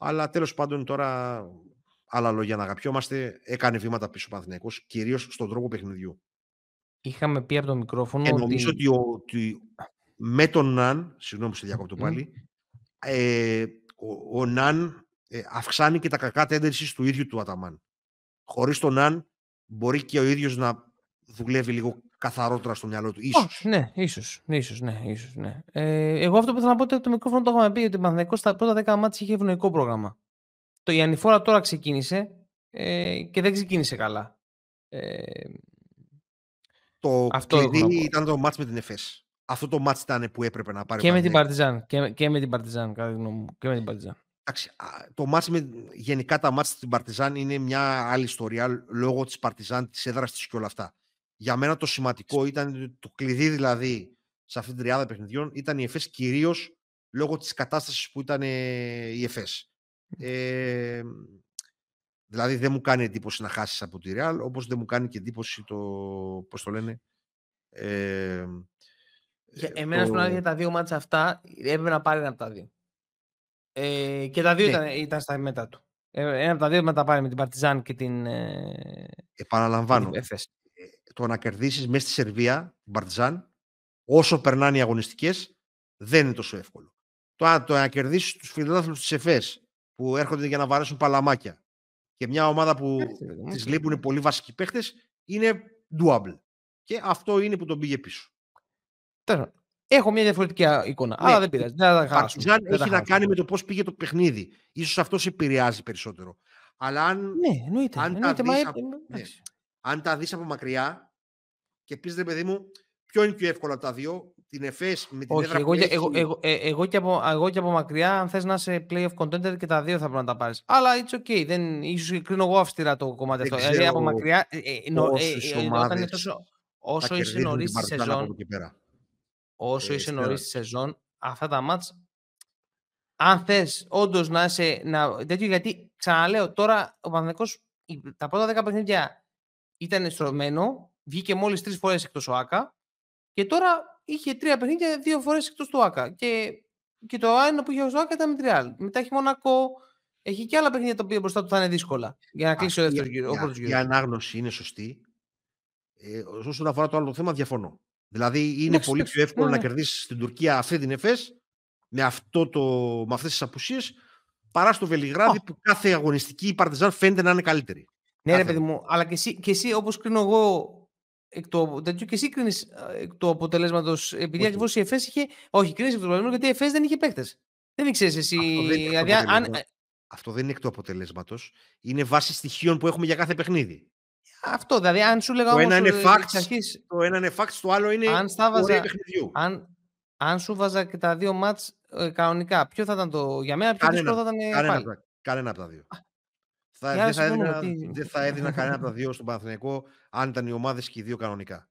Αλλά τέλος πάντων τώρα, άλλα λόγια να αγαπιόμαστε, έκανε βήματα πίσω ο Παναθηναϊκός, κυρίως στον τρόπο παιχνιδιού. Είχαμε πει από το μικρόφωνο και νομίζω ότι, ότι με τον Ναν, συγγνώμη που σε διακόπτω πάλι, ε, ο, ο Ναν ε, αυξάνει και τα κακά tendencies του ίδιου του Αταμάν. Χωρίς τον Ναν μπορεί και ο ίδιος να δουλεύει λίγο καθαρότερα στο μυαλό του. Ίσως. Oh, ναι, ίσως. ίσως, ναι, ίσως, ναι. Ε, εγώ αυτό που θέλω να πω ότι το μικρόφωνο το είχαμε πει ότι ο Παναθηναϊκός στα πρώτα 10 ματς είχε ευνοϊκό πρόγραμμα. Το η ανηφόρα τώρα ξεκίνησε ε, και δεν ξεκίνησε καλά. Ε, το αυτό κλειδί ήταν το μάτς με την ΕΦΕΣ. Αυτό το μάτς ήταν που έπρεπε να πάρει. Και με την Παρτιζάν. Και, και με την Παρτιζάν, κατά γνώμη μου. Και με την Παρτιζάν. το μάτς με, γενικά τα μάτς στην Παρτιζάν είναι μια άλλη ιστορία λόγω της Παρτιζάν, της έδρας της και όλα αυτά. Για μένα το σημαντικό ήταν το κλειδί δηλαδή σε αυτή την τριάδα παιχνιδιών ήταν η ΕΦΕΣ κυρίως λόγω της κατάστασης που ήταν η ΕΦΕΣ. Ε, δηλαδή δεν μου κάνει εντύπωση να χάσεις από τη Real όπως δεν μου κάνει και εντύπωση το, πώς το λένε, ε, για εμένα, το... για τα δύο μάτια αυτά, έπρεπε να πάρει ένα από τα δύο. Ε, και τα δύο ναι. ήταν, ήταν στα μετά του. Ε, ένα από τα δύο μετά πάρει με την Παρτιζάν και την. Ε, Επαναλαμβάνω. Την ε, το να κερδίσεις μέσα στη Σερβία την Παρτιζάν, όσο περνάνε οι αγωνιστικές, δεν είναι τόσο εύκολο. Το, το να κερδίσεις τους φιλελεύθερου της ΕΦΕΣ που έρχονται για να βαρέσουν παλαμάκια και μια ομάδα που τη λείπουν πολύ βασικοί παίχτε είναι doable. Και αυτό είναι που τον πήγε πίσω. Έχω μια διαφορετική εικόνα. Ναι, αλλά δεν πειράζει. Δεν θα Παρτιζάν έχει να κάνει με το πώς πήγε το παιχνίδι. σω αυτός σε επηρεάζει περισσότερο. Αλλά αν, ναι, εννοείται, αν, εννοείται, τα, δεις από, ναι, αν τα δεις από μακριά και πεις ρε παιδί μου, ποιο είναι πιο εύκολο από τα δύο, την ΕΦΕΣ με την Όχι, έδρα εγώ, που έχει... εγώ, εγώ, ε, εγώ, και από, εγώ και από μακριά, αν θες να είσαι play of contender και τα δύο θα πρέπει να τα πάρεις. Αλλά it's okay, δεν, ίσως κρίνω εγώ αυστηρά το κομμάτι αυτό. Δηλαδή από μακριά, ε, ε, ε, ε, τόσο, όσο είσαι νωρίς στη σεζόν, όσο είσαι νωρίς στη σεζόν, αυτά τα μάτς, αν θες όντως να είσαι. Να, τέτοιο, γιατί ξαναλέω, τώρα ο Παναθηναϊκός τα πρώτα 10 παιχνίδια ήταν στρωμένο, βγήκε μόλις τρεις φορές εκτός ο Άκα και τώρα είχε τρία παιχνίδια δύο φορές εκτός του Άκα. Και, και το άλλο που είχε ο Άκα ήταν με τριάλ. Μετά έχει Μονακό, έχει και άλλα παιχνίδια τα οποία μπροστά του θα είναι δύσκολα για να κλείσει ο δεύτερος γύρο. Η ανάγνωση είναι σωστή. Ε, όσον αφορά το άλλο θέμα, διαφωνώ. Δηλαδή είναι πολύ πιο εύκολο ναι, να ναι. κερδίσεις στην Τουρκία αυτή την ΕΦΕΣ με, αυτό το, με αυτές τις απουσίες παρά στο Βελιγράδι που κάθε αγωνιστική η Παρτιζάν φαίνεται να είναι καλύτερη. Ναι, ρε παιδί μου, αλλά και εσύ, και εσύ όπως κρίνω εγώ εκ του, τέτοιο, και εσύ κρίνεις ε, εκ του αποτελέσματος, επειδή ακριβώς η ΕΦΕΣ είχε. Όχι, κρίνεις εκ του αποτελέσματος γιατί η ΕΦΕΣ δεν είχε παίκτες. Δεν ήξερες εσύ. Αυτό δεν, δηλαδή, αν... Αυτό δεν είναι εκ του αποτελέσματος. Είναι βάση στοιχείων που έχουμε για κάθε παιχνίδι. Αυτό, δηλαδή αν σου λέγα το ένα είναι ε, facts, αρχής, το ένα είναι facts, το άλλο είναι αν βάζα, παιχνιδιού. Αν, αν σου βάζα και τα δύο μάτς ε, κανονικά, ποιο θα ήταν το για μένα, πιο δύσκολο θα ήταν κανένα, πάλι. Κανένα από τα δύο. Θα, δεν, θα έδινα, δεν θα έδινα κανένα από τα δύο στον Παναθηναϊκό αν ήταν οι ομάδες και οι δύο κανονικά.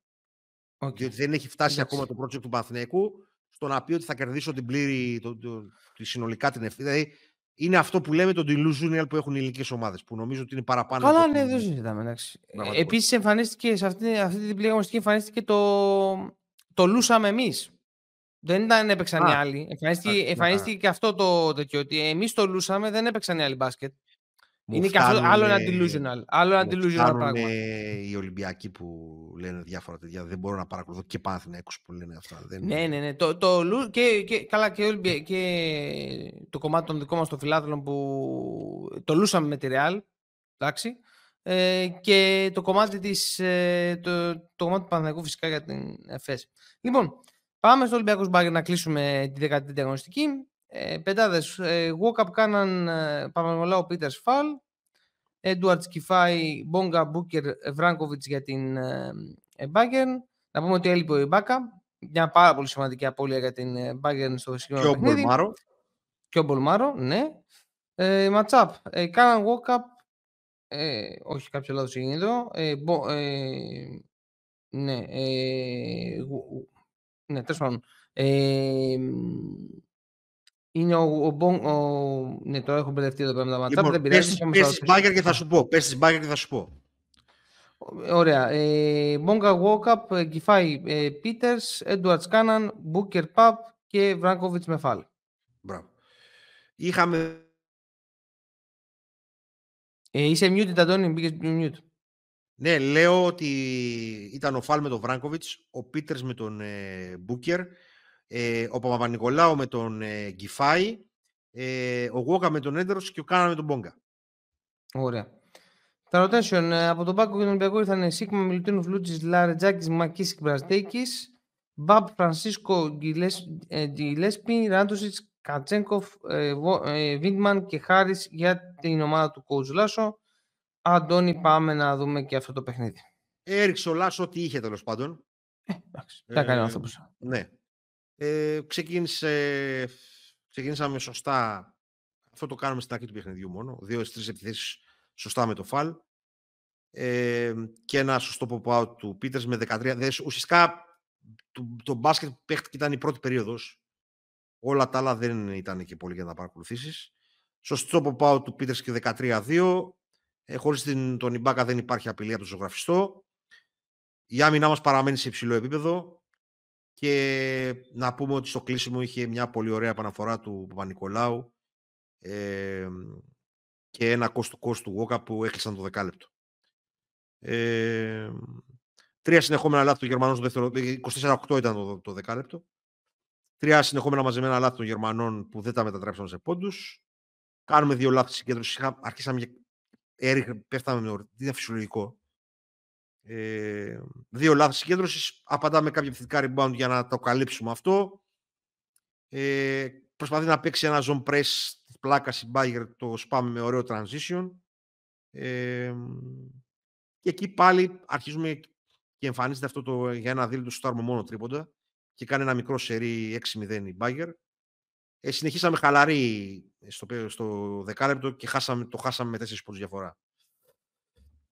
Okay. Διότι δεν έχει φτάσει ακόμα το project του Παναθηναϊκού στο να πει ότι θα κερδίσω την πλήρη, το, το, τη συνολικά την ευθύνη. Δηλαδή είναι αυτό που λέμε το delusional που έχουν οι ελληνικές ομάδες. Που νομίζω ότι είναι παραπάνω. Καλά, ναι, δεν συζητάμε. Επίσης, εμφανίστηκε σε αυτή, αυτή την πλήρη αγωνιστική εμφανίστηκε το, το λούσαμε εμείς. Δεν ήταν έπαιξαν οι άλλοι. Εμφανίστηκε, εμφανίστηκε και αυτό το τέτοιο. Ότι εμείς το λούσαμε, δεν έπαιξαν οι άλλοι μπάσκετ. Είναι και αυτό άλλο ένα delusional. Άλλο ένα delusional πράγμα. οι Ολυμπιακοί που λένε διάφορα τέτοια. Δεν μπορώ να παρακολουθώ και Παναθηναίκους που λένε αυτά. Δεν... Ναι, ναι, ναι. Το, το, και, και, καλά, και, και το κομμάτι των δικών μας των φιλάθλων που το λούσαμε με τη Real. Εντάξει. Ε, και το κομμάτι, της, ε, το, το κομμάτι του Παναθηναϊκού φυσικά για την ΕΦΕΣ. Λοιπόν, πάμε στο Ολυμπιακό Μπάγερν να κλείσουμε τη 13η αγωνιστική. Ε, πεντάδες, ε, Γουόκαπ Κάναν ε, Παπανικολάου Πίτερς Φαλ, Έντουαρντς Γκίφι, Μπόνγκα Μπούκερ, Βράγκοβιτς για την Μπάγερν. Να πούμε ότι έλειπε ο Ιμπάκα. Μια πάρα πολύ σημαντική απώλεια για την Μπάγερν στο συγκεκριμένο παιχνίδι. Και ο Μπολμάρο. Και ο Μπολμάρο, ναι. Ε, matchup. Ε, Κάναν Γουόκαπ. Ε, όχι, κάποιο λάθος έγινε εδώ. Ε, μπο, ε, ναι. Ε, ναι, τέλος πάντων. Ε, είναι ο, ο, ο, Ναι, τώρα έχω μπερδευτεί εδώ πέρα με τα ματσάπ. Λοιπόν, δεν πειράζει. Πες τις μπάγκερ και θα σου πω. Πες τις μπάγκερ και θα σου πω. Ωραία. Ε, Μπόγκα Βόκαπ, Γκυφάη ε, Πίτερς, Έντουαρτς Κάναν, Μπούκερ Παπ και Βράγκοβιτς Μεφάλ. Μπράβο. Είχαμε... Ε, είσαι muted, Αντώνη, μπήκες mute. Ναι, λέω ότι ήταν ο Φάλ με τον Βράγκοβιτς, ο Πίτερς με τον ε, Μπούκερ, ε, ο Παπα-Νικολάου με τον ε, Γκυφάη, ε, ο Γουόκα με τον Έντερος και ο Κάνα με τον Μπόγκα. Ωραία. Τα rotation ε, από τον Πάκο και τον Ολυμπιακό ήρθαν Σίγμα Μιλουτίνου Φλούτζης, Λαρετζάκης, Μακής Μπραστέκης, Μπαμπ Φρανσίσκο Γκιλέσπι, Ράντοσιτς, Κατσέγκοφ, Βίντμαν και Χάρης για την ομάδα του Κόουτζ Λάσο. Αντώνη, πάμε να δούμε και αυτό το παιχνίδι. Έριξε ο Λάσο ό,τι είχε τέλος πάντων. Ε, εντάξει, τι έκανε ο άνθρωπος. Ναι. Ε, ξεκίνησε, ξεκίνησαμε σωστά. Αυτό το κάνουμε στην αρχή του παιχνιδιού μόνο. Δύο-τρει επιθέσεις σωστά με το φαλ. Ε, και ένα σωστό pop-out του Πίτερ με 13. ουσιαστικά το, το μπάσκετ που παίχτηκε ήταν η πρώτη περίοδος. Όλα τα άλλα δεν ήταν και πολύ για να παρακολουθήσεις. Σωστό pop-out του Πίτερ και 13-2. Ε, Χωρίς τον Ιμπάκα δεν υπάρχει απειλή από το ζωγραφιστό. Η άμυνά μας παραμένει σε υψηλό επίπεδο. Και να πούμε ότι στο κλείσιμο είχε μια πολύ ωραία επαναφορά του Παπα-Νικολάου ε, και ένα κόστο κόστου Γόκα που έκλεισαν το δεκάλεπτο. Ε, τρία συνεχόμενα λάθη των Γερμανών στο δεύτερο, 24-8 ήταν το, το δεκάλεπτο. Τρία συνεχόμενα μαζεμένα λάθη των Γερμανών που δεν τα μετατρέψαμε σε πόντους. Κάνουμε δύο λάθη συγκέντρωσης. Αρχίσαμε έριχνε, πέφταμε με όρτι. Είναι φυσιολογικό. Ε, δύο λάθη συγκέντρωσης. Απαντάμε κάποια επιθετικά rebound για να το καλύψουμε αυτό. Ε, προσπαθεί να παίξει ένα zone press της πλάκας η Bayer, το σπάμε με ωραίο transition. Ε, και εκεί πάλι αρχίζουμε και εμφανίζεται αυτό το, για ένα δίλητο στο μόνο τρίποντα και κάνει ένα μικρό σερί 6-0 η Bayer. Ε, συνεχίσαμε χαλαροί στο, στο δεκάλεπτο και χάσαμε, το χάσαμε με τέσσερις πόντους διαφορά.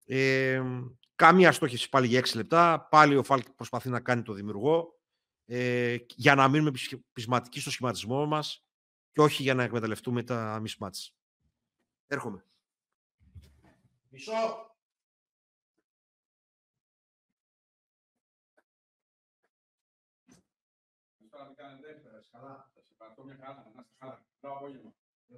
Ε, Καμία στόχευση πάλι για 6 λεπτά. Πάλι ο Φάλκ προσπαθεί να κάνει το δημιουργό ε, για να μείνουμε πεισματικοί στο σχηματισμό μας και όχι για να εκμεταλλευτούμε τα mismatch. Έρχομαι. Μισό. Καλά. Θα σε μια χαρά. Να είστε χαρά. Καλό απόγευμα. Και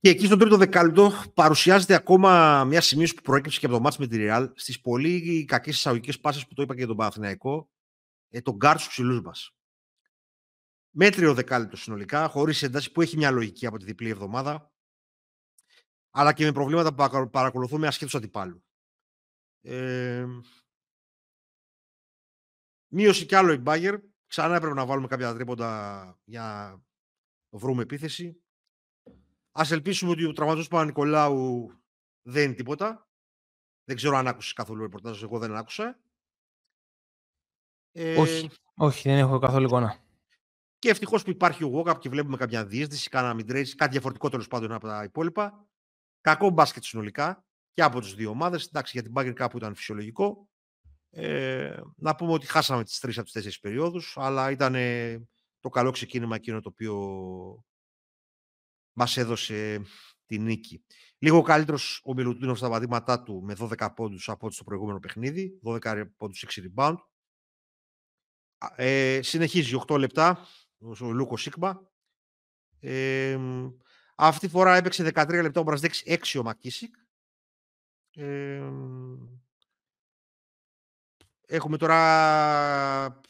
εκεί στον τρίτο δεκάλεπτο παρουσιάζεται ακόμα μια σημείωση που προέκυψε και από το ματς με τη Real στις πολύ κακές εισαγωγικές πάσεις που το είπα και για τον Παναθηναϊκό, ε, τον γκάρ στους ψηλούς μας. Μέτριο δεκάλεπτο συνολικά, χωρίς ένταση που έχει μια λογική από τη διπλή εβδομάδα, αλλά και με προβλήματα που παρακολουθούμε ασχέτως αντιπάλου. Ε, μείωση κι άλλο η Μπάγερν. Ξανά έπρεπε να βάλουμε κάποια τρίποντα για να βρούμε επίθεση. Α ελπίσουμε ότι ο τραυματισμός του Πανα-Νικολάου δεν είναι τίποτα. Δεν ξέρω αν άκουσες καθόλου ρεπορτάζ, εγώ δεν άκουσα. Ε, όχι, όχι, δεν έχω καθόλου εικόνα. Και ευτυχώς που υπάρχει ο Walkup και βλέπουμε κάποια διέστηση, κάναμε trades, κάτι διαφορετικό τέλος πάντων από τα υπόλοιπα. Κακό μπάσκετ συνολικά και από τι δύο ομάδες. Εντάξει, για την Bayern κάπου ήταν φυσιολογικό. Ε, να πούμε ότι χάσαμε τις τρεις από τις τέσσερις περιόδους, αλλά ήταν το καλό ξεκίνημα εκείνο το οποίο μας έδωσε τη νίκη. Λίγο καλύτερος ο Μιλουτίνο στα πατήματά του με 12 πόντους από ό,τι στο προηγούμενο παιχνίδι. 12 πόντους 6 rebound. Ε, συνεχίζει 8 λεπτά ο Λούκος Σίγμα. Ε, αυτή τη φορά έπαιξε 13 λεπτά ο Μπραζδέξ 6 ο Μακίσικ. Ε, έχουμε τώρα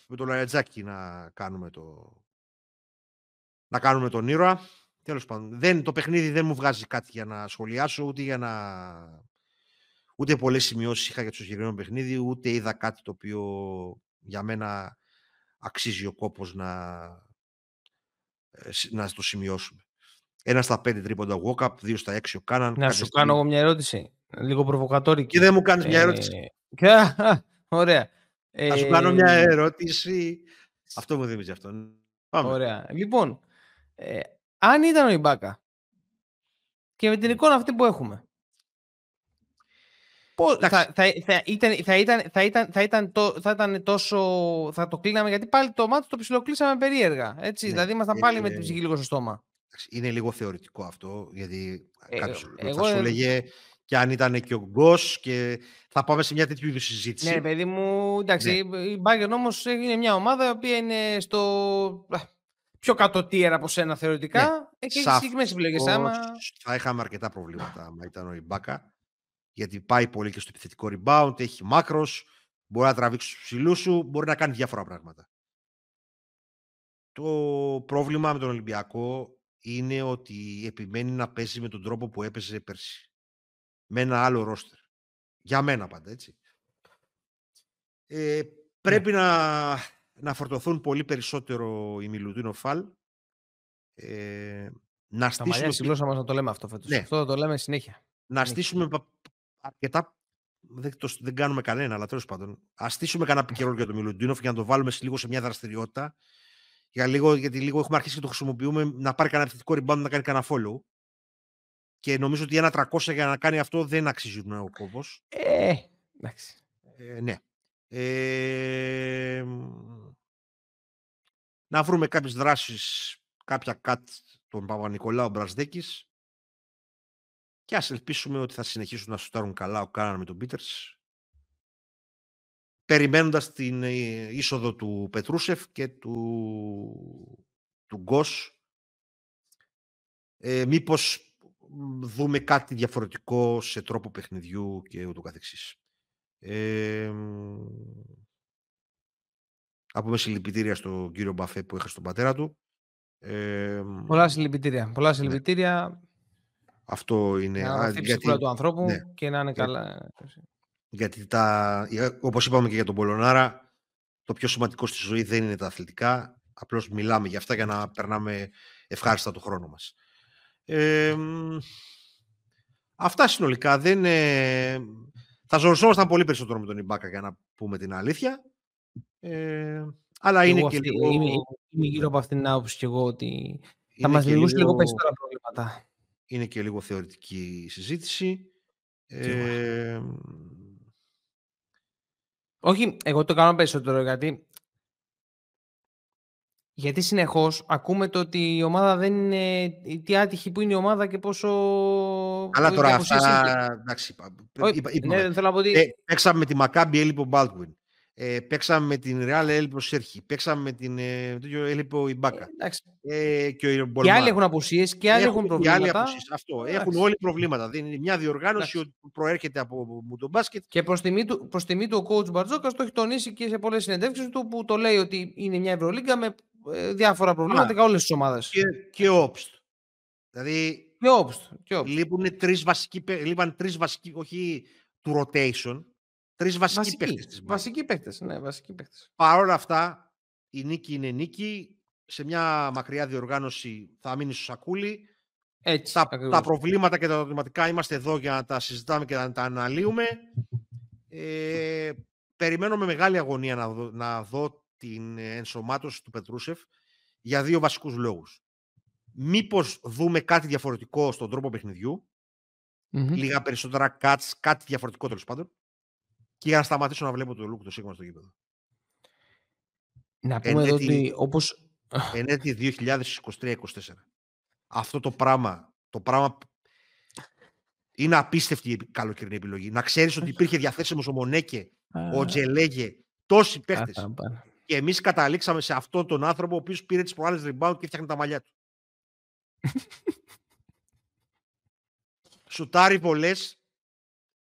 με το Λαρετζάκι να κάνουμε το να κάνουμε τον ήρωα. Τέλος πάντων, δεν, το παιχνίδι δεν μου βγάζει κάτι για να σχολιάσω, ούτε για να... Ούτε πολλές σημειώσεις είχα για το συγκεκριμένο παιχνίδι, ούτε είδα κάτι το οποίο για μένα αξίζει ο κόπος να, ε, να το σημειώσουμε. Ένα στα πέντε τρίποντα walk-up, δύο στα έξι ο Κάναν. Να σου κάνω εγώ μια ερώτηση, λίγο προβοκατόρικη. Και δεν μου κάνεις μια ερώτηση. Ε, ωραία. Θα σου κάνω μια ε, ερώτηση. Αυτό μου θυμίζει αυτό. Πάμε. Ωραία. Λοιπόν, ε, αν ήταν ο Ιμπάκα και με την εικόνα αυτή που έχουμε, θα, θα, θα, ήταν, θα, ήταν, θα, ήταν, θα, ήταν το, θα ήταν τόσο. Θα το κλείναμε γιατί πάλι το μάτι το ψιλοκλείσαμε περίεργα. Έτσι, ναι, δηλαδή ήμασταν πάλι με την ψυχή λίγο στο στόμα. Είναι λίγο θεωρητικό αυτό, γιατί ε, κάποιος θα σου έλεγε και αν ήταν και ο Γκος και θα πάμε σε μια τέτοιου είδους συζήτηση. Ναι, παιδί μου, εντάξει, ναι. η Bayern όμως είναι μια ομάδα η οποία είναι στο πιο κατωτήρα από σένα θεωρητικά. Ναι. Ε, και έχει συγκεκριμένες επιλογές. Άμα... Θα είχαμε αρκετά προβλήματα άμα ήταν ο Ιμπάκα. Γιατί πάει πολύ και στο επιθετικό rebound, έχει μάκρος, μπορεί να τραβήξει τους ψηλούς σου, μπορεί να κάνει διάφορα πράγματα. Το πρόβλημα με τον Ολυμπιακό είναι ότι επιμένει να παίζει με τον τρόπο που έπαιζε πέρσι. Με ένα άλλο ρόστερ. Για μένα πάντα, έτσι. Ε, πρέπει ναι. να να φορτωθούν πολύ περισσότερο οι Μιλουτίνο Φαλ. Ε, να στήσουμε... μαλλιά στη γλώσσας μας να το λέμε αυτό φέτος. Ναι. Αυτό το λέμε συνέχεια. Να στήσουμε αρκετά... Δεν, το, δεν κάνουμε κανένα, αλλά τέλος πάντων. Α στήσουμε κανένα καιρό για τον Μιλουτίνοφ για να το βάλουμε λίγο σε μια δραστηριότητα. Για λίγο, γιατί λίγο έχουμε αρχίσει και το χρησιμοποιούμε να πάρει κανένα επιθετικό rebound να κάνει κανένα follow. Και νομίζω ότι ένα 300 για να κάνει αυτό δεν αξίζει ο κόπο. Ε, εντάξει. Ε, ναι. Ε, να βρούμε κάποιες δράσεις, κάποια κατ τον Παπα-Νικολάου Μπρασδέκης και ας ελπίσουμε ότι θα συνεχίσουν να σουτάρουν καλά ο Κάναν με τον Πίτερς. Περιμένοντας την ε, είσοδο του Πετρούσεφ και του, του Γκος. Ε, μήπως δούμε κάτι διαφορετικό σε τρόπο παιχνιδιού και ούτω καθεξής. Ε, να πούμε συλληπιτήρια στον κύριο Μπαφέ που είχα στον πατέρα του. Ε, πολλά συλληπιτήρια. Πολλά ναι. συλληπιτήρια. Αυτό είναι. Να α, γιατί, του ανθρώπου ναι. και να είναι καλά. Γιατί τα, όπως είπαμε και για τον Πολωνάρα, το πιο σημαντικό στη ζωή δεν είναι τα αθλητικά. Απλώς μιλάμε για αυτά για να περνάμε ευχάριστα το χρόνο μας. Ε, αυτά συνολικά δεν... Ε, θα ζοριζόμασταν πολύ περισσότερο με τον Ιμπάκα για να πούμε την αλήθεια. Ε, αλλά είναι και λίγο... Είμαι, είμαι γύρω από αυτήν την άποψη και εγώ ότι θα μας λυγούσουν λίγο... λίγο περισσότερα προβλήματα. Είναι και λίγο θεωρητική συζήτηση. Ε, Όχι, εγώ το κάνω περισσότερο γιατί γιατί συνεχώς ακούμε το ότι η ομάδα δεν είναι. Τι άτυχη που είναι η ομάδα και πόσο. Αλλά τώρα αυτά. Εντάξει, ναι, δεν θέλω να πω ότι... ε, παίξαμε με τη Μακάμπη, έλειπε ο Μπάλτουιν. Ε, παίξαμε με την Ρεάλ, έλειπε ο Σέρχη. Παίξαμε με την. Ε, έλειπε ο Ιμπάκα. Ε, ε, και, ο και άλλοι έχουν απουσίες και άλλοι έχουν, προβλήματα. Και άλλοι αυτό. Έχουν όλοι προβλήματα. Δεν είναι μια διοργάνωση που προέρχεται από το μπάσκετ. Και προς τιμή, του, προς τιμή του ο coach Μπαρτζόκας το έχει τονίσει και σε πολλές συνεντεύξεις του που το λέει ότι είναι μια Ευρωλίγκα με ε, διάφορα προβλήματα για όλες τις ομάδες. Και, και όπστ. Δηλαδή. Και όπστ. Και Λείπουν τρεις βασικοί, λείπαν τρεις βασικοί, όχι του rotation, τρεις βασικοί παίχτε. Βασικοί παίχτε, ναι, βασικοί παίχτε. Παρ' όλα αυτά, η νίκη είναι νίκη. Σε μια μακριά διοργάνωση θα μείνει στο σακούλι. Έτσι, τα, τα προβλήματα και τα ερωτηματικά είμαστε εδώ για να τα συζητάμε και να τα αναλύουμε. Ε, περιμένω με μεγάλη αγωνία να δω, να δω την ενσωμάτωση του Πετρούσεφ για δύο βασικούς λόγους. Μήπως δούμε κάτι διαφορετικό στον τρόπο λίγα περισσότερα cuts, κάτι διαφορετικό τέλος πάντων, και για να σταματήσω να βλέπω το Λούκ το Σίκμα στο γήπεδο. Να πούμε εδώ ότι όπως... Εν έτει 2023-2024. Αυτό το πράγμα, το πράγμα είναι απίστευτη η καλοκαιρινή επιλογή. Να ξέρεις ότι υπήρχε διαθέσιμος ο Μονέκε, ο Τζελέγε, τόσοι παίχτες. Και εμείς καταλήξαμε σε αυτόν τον άνθρωπο ο οποίος πήρε τις προάλλες rebound και φτιάχνει τα μαλλιά του. Σουτάρει πολλές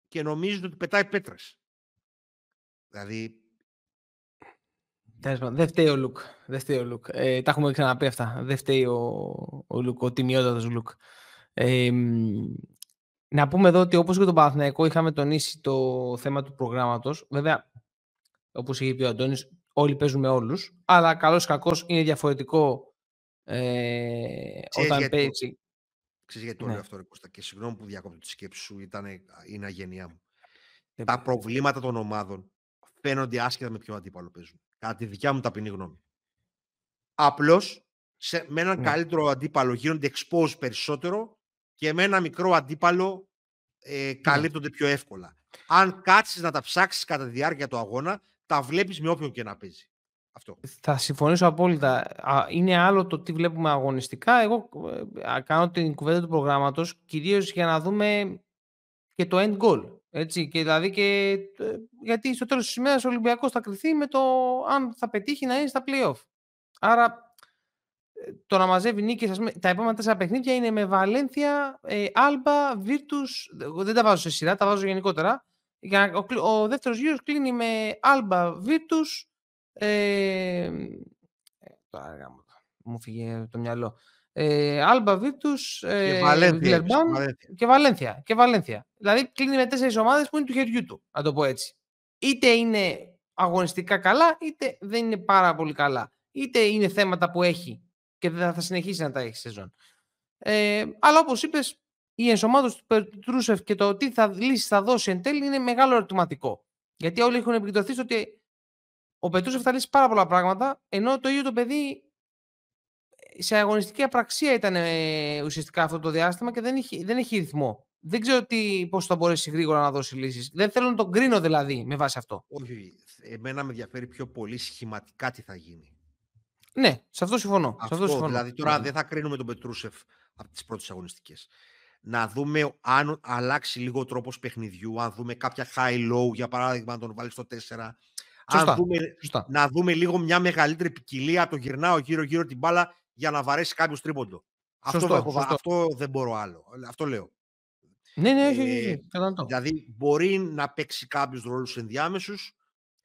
και νομίζεις ότι πετάει πέτρες. Δηλαδή. Δεν φταίει ο Λουκ. Δεν φταίει ο Λουκ. Ε, τα έχουμε ξαναπεί αυτά. Δεν φταίει ο, ο Λουκ, ο τιμιότατος Λουκ. Ε, να πούμε εδώ ότι όπως και τον Παναθηναϊκό είχαμε τονίσει το θέμα του προγράμματος. Βέβαια, όπως είχε πει ο Αντώνης, όλοι παίζουν με όλους, αλλά καλός ή κακός είναι διαφορετικό ε, όταν παίζει. Ξέρεις γιατί το ναι. αυτό, ρε Κώστα, και συγγνώμη που διακόπτω τη σκέψη σου, ήταν, είναι αγένειά μου. Τα προβλήματα των ομάδων φαίνονται άσχετα με ποιο αντίπαλο παίζουν. Κατά τη δικιά μου ταπεινή γνώμη. Απλώς με έναν ναι. καλύτερο αντίπαλο γίνονται expose περισσότερο και με ένα μικρό αντίπαλο ε, ναι. καλύπτονται πιο εύκολα. Αν κάτσει να τα ψάξεις κατά τη διάρκεια του αγώνα, τα βλέπεις με όποιον και να παίζει. Αυτό. Θα συμφωνήσω απόλυτα. Είναι άλλο το τι βλέπουμε αγωνιστικά. Εγώ ε, κάνω την κουβέντα του προγράμματος κυρίως για να δούμε και το end goal. Έτσι, και δηλαδή και, ε, γιατί στο τέλος της ημέρας ο Ολυμπιακός θα κρυθεί με το αν θα πετύχει να είναι στα playoff. Άρα ε, το να μαζεύει νίκες, τα επόμενα τέσσερα παιχνίδια είναι με Βαλένθια, Άλμπα, Βίρτους. Δεν τα βάζω σε σειρά, τα βάζω γενικότερα. Για, ο, ο δεύτερος γύρος κλείνει με Alba Virtus ε, τώρα μου φύγε το μυαλό ε, Alba Virtus ε, και, Βαλένθια, και Βαλένθια και Βαλένθια. Δηλαδή κλείνει με τέσσερις ομάδες που είναι του χεριού του να το πω έτσι. Είτε είναι αγωνιστικά καλά είτε δεν είναι πάρα πολύ καλά. Είτε είναι θέματα που έχει και δεν θα συνεχίσει να τα έχει σεζόν. Ε, αλλά όπως είπες η ενσωμάτωση του Πετρούσεφ και το τι θα λύσει θα δώσει εν τέλει είναι μεγάλο ερωτηματικό. Γιατί όλοι έχουν επικεντρωθεί στο ότι ο Πετρούσεφ θα λύσει πάρα πολλά πράγματα, ενώ το ίδιο το παιδί σε αγωνιστική απραξία ήταν ε, ουσιαστικά αυτό το διάστημα και δεν έχει, δεν έχει ρυθμό. Δεν ξέρω πώς θα μπορέσει γρήγορα να δώσει λύσεις. Δεν θέλω να τον κρίνω δηλαδή με βάση αυτό. Όχι. Εμένα με ενδιαφέρει πιο πολύ σχηματικά τι θα γίνει. Ναι, σε αυτό συμφωνώ. Αυτό, σε αυτό συμφωνώ. Δηλαδή τώρα ναι. δεν θα κρίνουμε τον Πετρούσεφ από τις πρώτες αγωνιστικές να δούμε αν αλλάξει λίγο ο τρόπος παιχνιδιού, αν δούμε κάποια high-low, για παράδειγμα, να τον βάλει στο 4. Σωστά. Αν δούμε, να δούμε λίγο μια μεγαλύτερη ποικιλία, το γυρνάω γύρω-γύρω την μπάλα για να βαρέσει κάποιο τρίποντο. αυτό, αυτό δεν μπορώ άλλο. Αυτό λέω. Ναι, ναι, όχι, όχι. Ε, δηλαδή, μπορεί να παίξει κάποιους ρόλους ενδιάμεσους,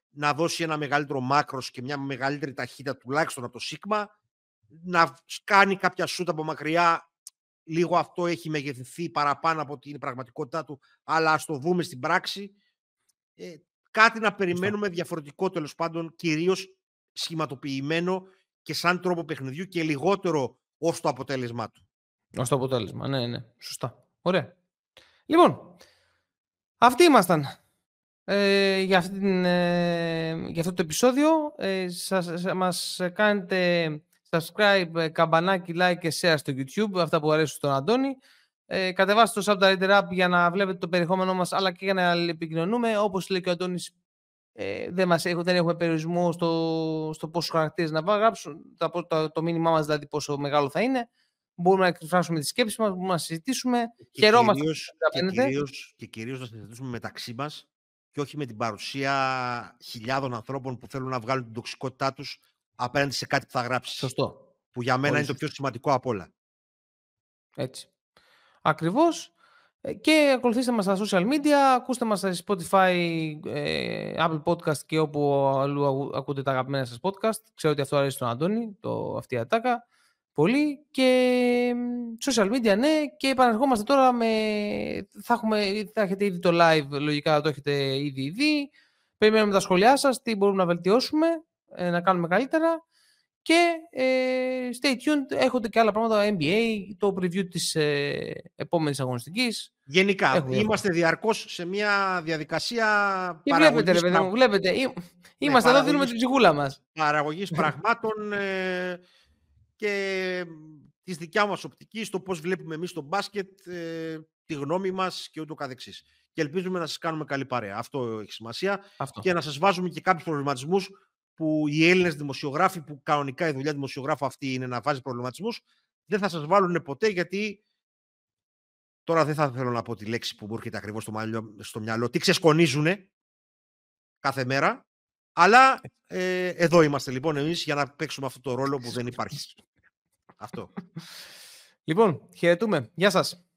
να δώσει ένα μεγαλύτερο μάκρος και μια μεγαλύτερη ταχύτητα τουλάχιστον από το σίγμα, να κάνει κάποια σούτ από μακριά λίγο αυτό έχει μεγεθυνθεί παραπάνω από την πραγματικότητά του, αλλά ας το δούμε στην πράξη. Ε, κάτι να περιμένουμε διαφορετικό τέλος πάντων, κυρίως σχηματοποιημένο και σαν τρόπο παιχνιδιού και λιγότερο ως το αποτέλεσμά του. Ως το αποτέλεσμα, ναι, ναι, σωστά. Ωραία. Λοιπόν, αυτοί ήμασταν ε, για, αυτή την, ε, για αυτό το επεισόδιο. Ε, σας, μας κάνετε subscribe, ε, καμπανάκι, like και share στο YouTube, αυτά που αρέσουν στον Αντώνη. Ε, κατεβάστε το Subtitler App για να βλέπετε το περιεχόμενό μας, αλλά και για να επικοινωνούμε. Όπως λέει και ο Αντώνης, ε, δεν, μας, δεν έχουμε περιορισμό στο, στο πόσους χαρακτήρες να γράψουν, το, το, το μήνυμά μας δηλαδή πόσο μεγάλο θα είναι. Μπορούμε να εκφράσουμε τις σκέψεις μας, μπορούμε να συζητήσουμε. Και Χαιρόμαστε κυρίως, και, κυρίως, και κυρίως να συζητήσουμε μεταξύ μας και όχι με την παρουσία χιλιάδων ανθρώπων που θέλουν να βγάλουν την τοξικότητά τους απέναντι σε κάτι που θα γράψεις. Σωστό. Που για μένα είναι το πιο σημαντικό από όλα. Έτσι. Ακριβώς. Ε, και ακολουθήστε μας στα social media, ακούστε μας στα Spotify, ε, Apple Podcast και όπου αλλού ακούτε τα αγαπημένα σας podcast. Ξέρω ότι αυτό αρέσει στον Αντώνη, το, αυτή η ατάκα. Πολύ. Και social media, ναι. Και επαναρχόμαστε τώρα με... Θα, έχουμε, θα έχετε ήδη το live, λογικά το έχετε ήδη δει. Περιμένουμε τα σχόλιά σας, τι μπορούμε να βελτιώσουμε, ε, να κάνουμε καλύτερα. Και ε, stay tuned, έχονται και άλλα πράγματα, NBA, το preview της ε, επόμενης αγωνιστικής. Γενικά, Έχουμε είμαστε διαρκώς σε μια διαδικασία και βλέπετε, ρε παιδί μου, βλέπετε, ναι, είμαστε εδώ, δίνουμε την ψυχούλα μας. Παραγωγής πραγμάτων ε, και της δικιάς μας οπτικής, στο πώς βλέπουμε εμείς το μπάσκετ, ε, τη γνώμη μας και ούτω καθεξής. Και ελπίζουμε να σας κάνουμε καλή παρέα. Αυτό έχει σημασία. Αυτό. Και να σας βάζουμε και κάποιους προβληματισμούς που οι Έλληνες δημοσιογράφοι, που κανονικά η δουλειά δημοσιογράφου αυτή είναι να βάζει προβληματισμούς, δεν θα σας βάλουν ποτέ γιατί. Τώρα δεν θα θέλω να πω τη λέξη που μου έρχεται ακριβώς στο, στο μυαλό. Τι ξεσκονίζουν κάθε μέρα. Αλλά ε, εδώ είμαστε λοιπόν εμείς για να παίξουμε αυτό το ρόλο που δεν υπάρχει. αυτό. Λοιπόν, χαιρετούμε. Γεια σας.